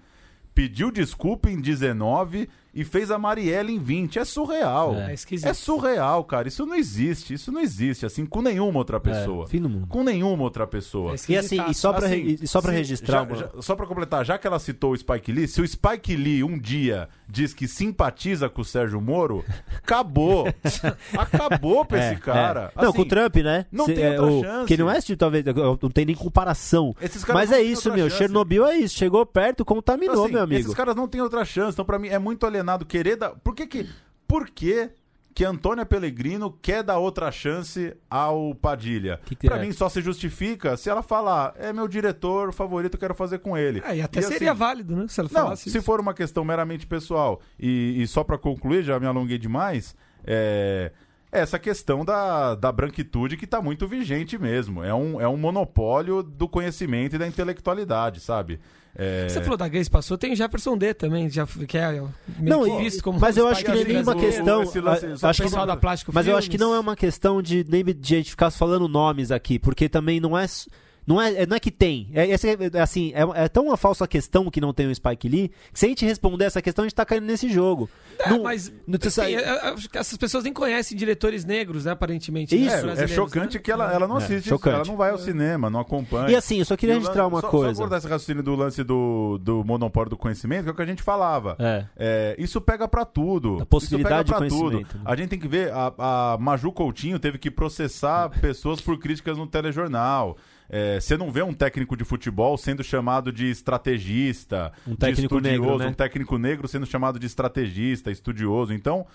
pediu desculpa em 19 e fez a Marielle em 20. É surreal. É, É, esquisito. surreal, cara. Isso não existe. Isso não existe, assim, com nenhuma outra pessoa. fim do mundo. Com nenhuma outra pessoa. É E assim, e só pra, re- e só pra se- registrar já- já- só pra completar, já que ela citou o Spike Lee, se o Spike Lee um dia diz que simpatiza com o Sérgio Moro, (laughs) acabou. acabou pra É, esse cara. é. Não, Assim, com o Trump, né? Não Cê- tem é, outra o- chance. Que não é tipo, talvez, não tem nem comparação. Esses caras Mas não é isso, meu. chance. Chernobyl é isso. Chegou perto, contaminou, Assim, meu amigo. Esses caras não têm outra chance. Então, pra mim, é muito alienado querer dar. Por que que. Por que que Antônia Pellegrino quer dar outra chance ao Padilha? que pra é? mim, só se justifica se ela falar, é meu diretor favorito, quero fazer com ele. É, e até assim, seria válido, né? Se ela Não, falasse se isso. for uma questão meramente pessoal, e, e só pra concluir, já me alonguei demais, é essa questão da, da branquitude que tá muito vigente mesmo. É um, é um monopólio do conhecimento e da intelectualidade, sabe? É... Você falou da Grace passou, tem o Jefferson D também, já, que é Não, que visto como mas eu acho que não é nenhuma questão. a- acho que mas eu acho que Filmes. não é uma questão de nem de a gente ficar falando nomes aqui, porque também não é. Não é, é- não é que tem. É, esse é- é assim, é, é tão uma falsa questão que não tem o Spike Lee, que se a gente responder essa questão, a gente tá caindo nesse jogo. É, Não- mas não sai- é- é- essas pessoas nem conhecem diretores negros, né, aparentemente. Isso, né, É, é chocante né? que ela, ela não É, assiste, chocante. ela não vai ao cinema, não acompanha. E assim, eu só queria E registrar uma só, coisa. Só cortar esse raciocínio do lance do, do monopólio do conhecimento, que é o que a gente falava. É. É, isso pega pra tudo. A possibilidade isso pega de pra tudo. né? A gente tem que ver, a, a Maju Coutinho teve que processar pessoas por críticas no telejornal. É, você não vê um técnico de futebol sendo chamado de estrategista, Um de técnico negro, estudioso, né? um técnico negro sendo chamado de estrategista, estudioso. Então,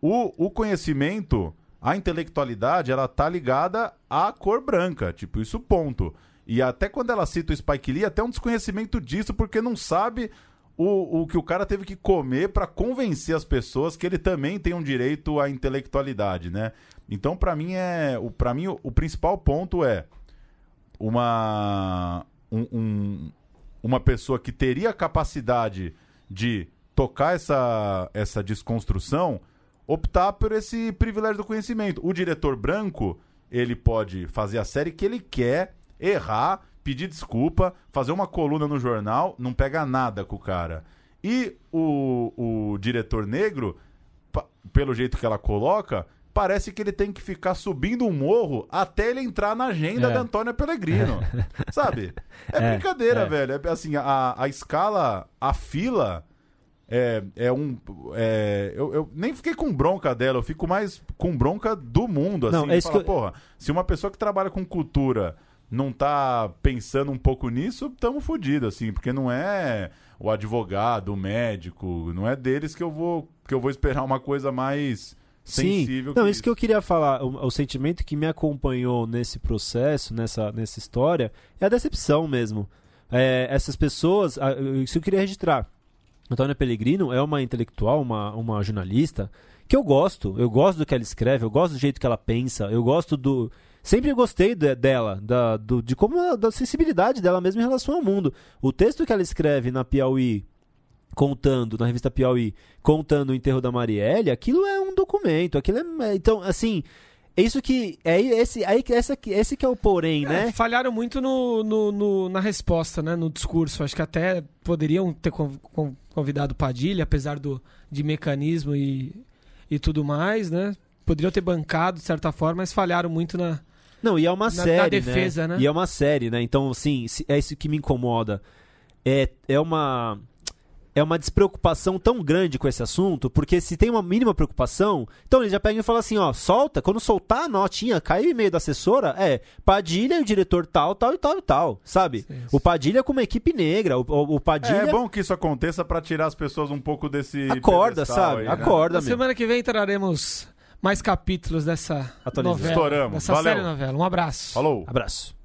o, o conhecimento, a intelectualidade, ela tá ligada à cor branca. Tipo, isso ponto. E até quando ela cita o Spike Lee, até um desconhecimento disso, porque não sabe o, o que o cara teve que comer pra convencer as pessoas que ele também tem um direito à intelectualidade, né? Então, pra mim, é. O, pra mim, o, o principal ponto é uma. um- um- uma pessoa que teria capacidade de tocar essa, essa desconstrução optar por esse privilégio do conhecimento. O diretor branco, ele pode fazer a série que ele quer, errar, pedir desculpa, fazer uma coluna no jornal, não pega nada com o cara. E o, o diretor negro, pelo jeito que ela coloca, parece que ele tem que ficar subindo um morro até ele entrar na agenda É. da Antônia Pellegrino. (laughs) Sabe? É, É, brincadeira, é. velho. É, assim, a, a escala, a fila é, é um. é, eu, eu nem fiquei com bronca dela, eu fico mais com bronca do mundo. Assim, Não, é Fala, eu- porra, se uma pessoa que trabalha com cultura não tá pensando um pouco nisso, tamo fudido, assim, porque não é o advogado, o médico, não é deles que eu vou que eu vou esperar uma coisa mais sensível. Sim. Não, isso que eu queria falar, o, o sentimento que me acompanhou nesse processo, nessa, nessa história, é a decepção mesmo. É, essas pessoas, isso eu queria registrar. Antônia Pellegrino é uma intelectual, uma, uma jornalista que eu gosto. Eu gosto do que ela escreve, eu gosto do jeito que ela pensa, eu gosto do. Sempre gostei de- dela, da, do- de como da sensibilidade dela mesmo em relação ao mundo. O texto que ela escreve na Piauí, contando, na revista Piauí, contando o enterro da Marielle, aquilo é um documento, aquilo é. Então, assim, é isso que. É esse, aí, que- essa, esse que é o porém, É, né? falharam muito no, no- no- na resposta, né? No discurso. Acho que até poderiam ter conv- con- convidado Padilha, apesar do, de mecanismo e, e tudo mais, né? Poderiam ter bancado, de certa forma, mas falharam muito na. Não, e é uma na- série. na defesa, né? E é uma série, né? Então, assim, é isso que me incomoda. É, é uma. É uma despreocupação tão grande com esse assunto, porque se tem uma mínima preocupação, então ele já pega e fala assim, ó, solta, quando soltar a notinha, cai o e-mail da assessora, é, Padilha e o diretor tal, tal e tal e tal, sabe? O Padilha com uma equipe negra, o, o, Padilha... É, bom que isso aconteça pra tirar as pessoas um pouco desse. Acorda, sabe? aí, né? Acorda, meu. semana que vem traremos mais capítulos dessa Atualizando. novela. Estouramos. Dessa Valeu. série novela. Um abraço. Falou. Abraço.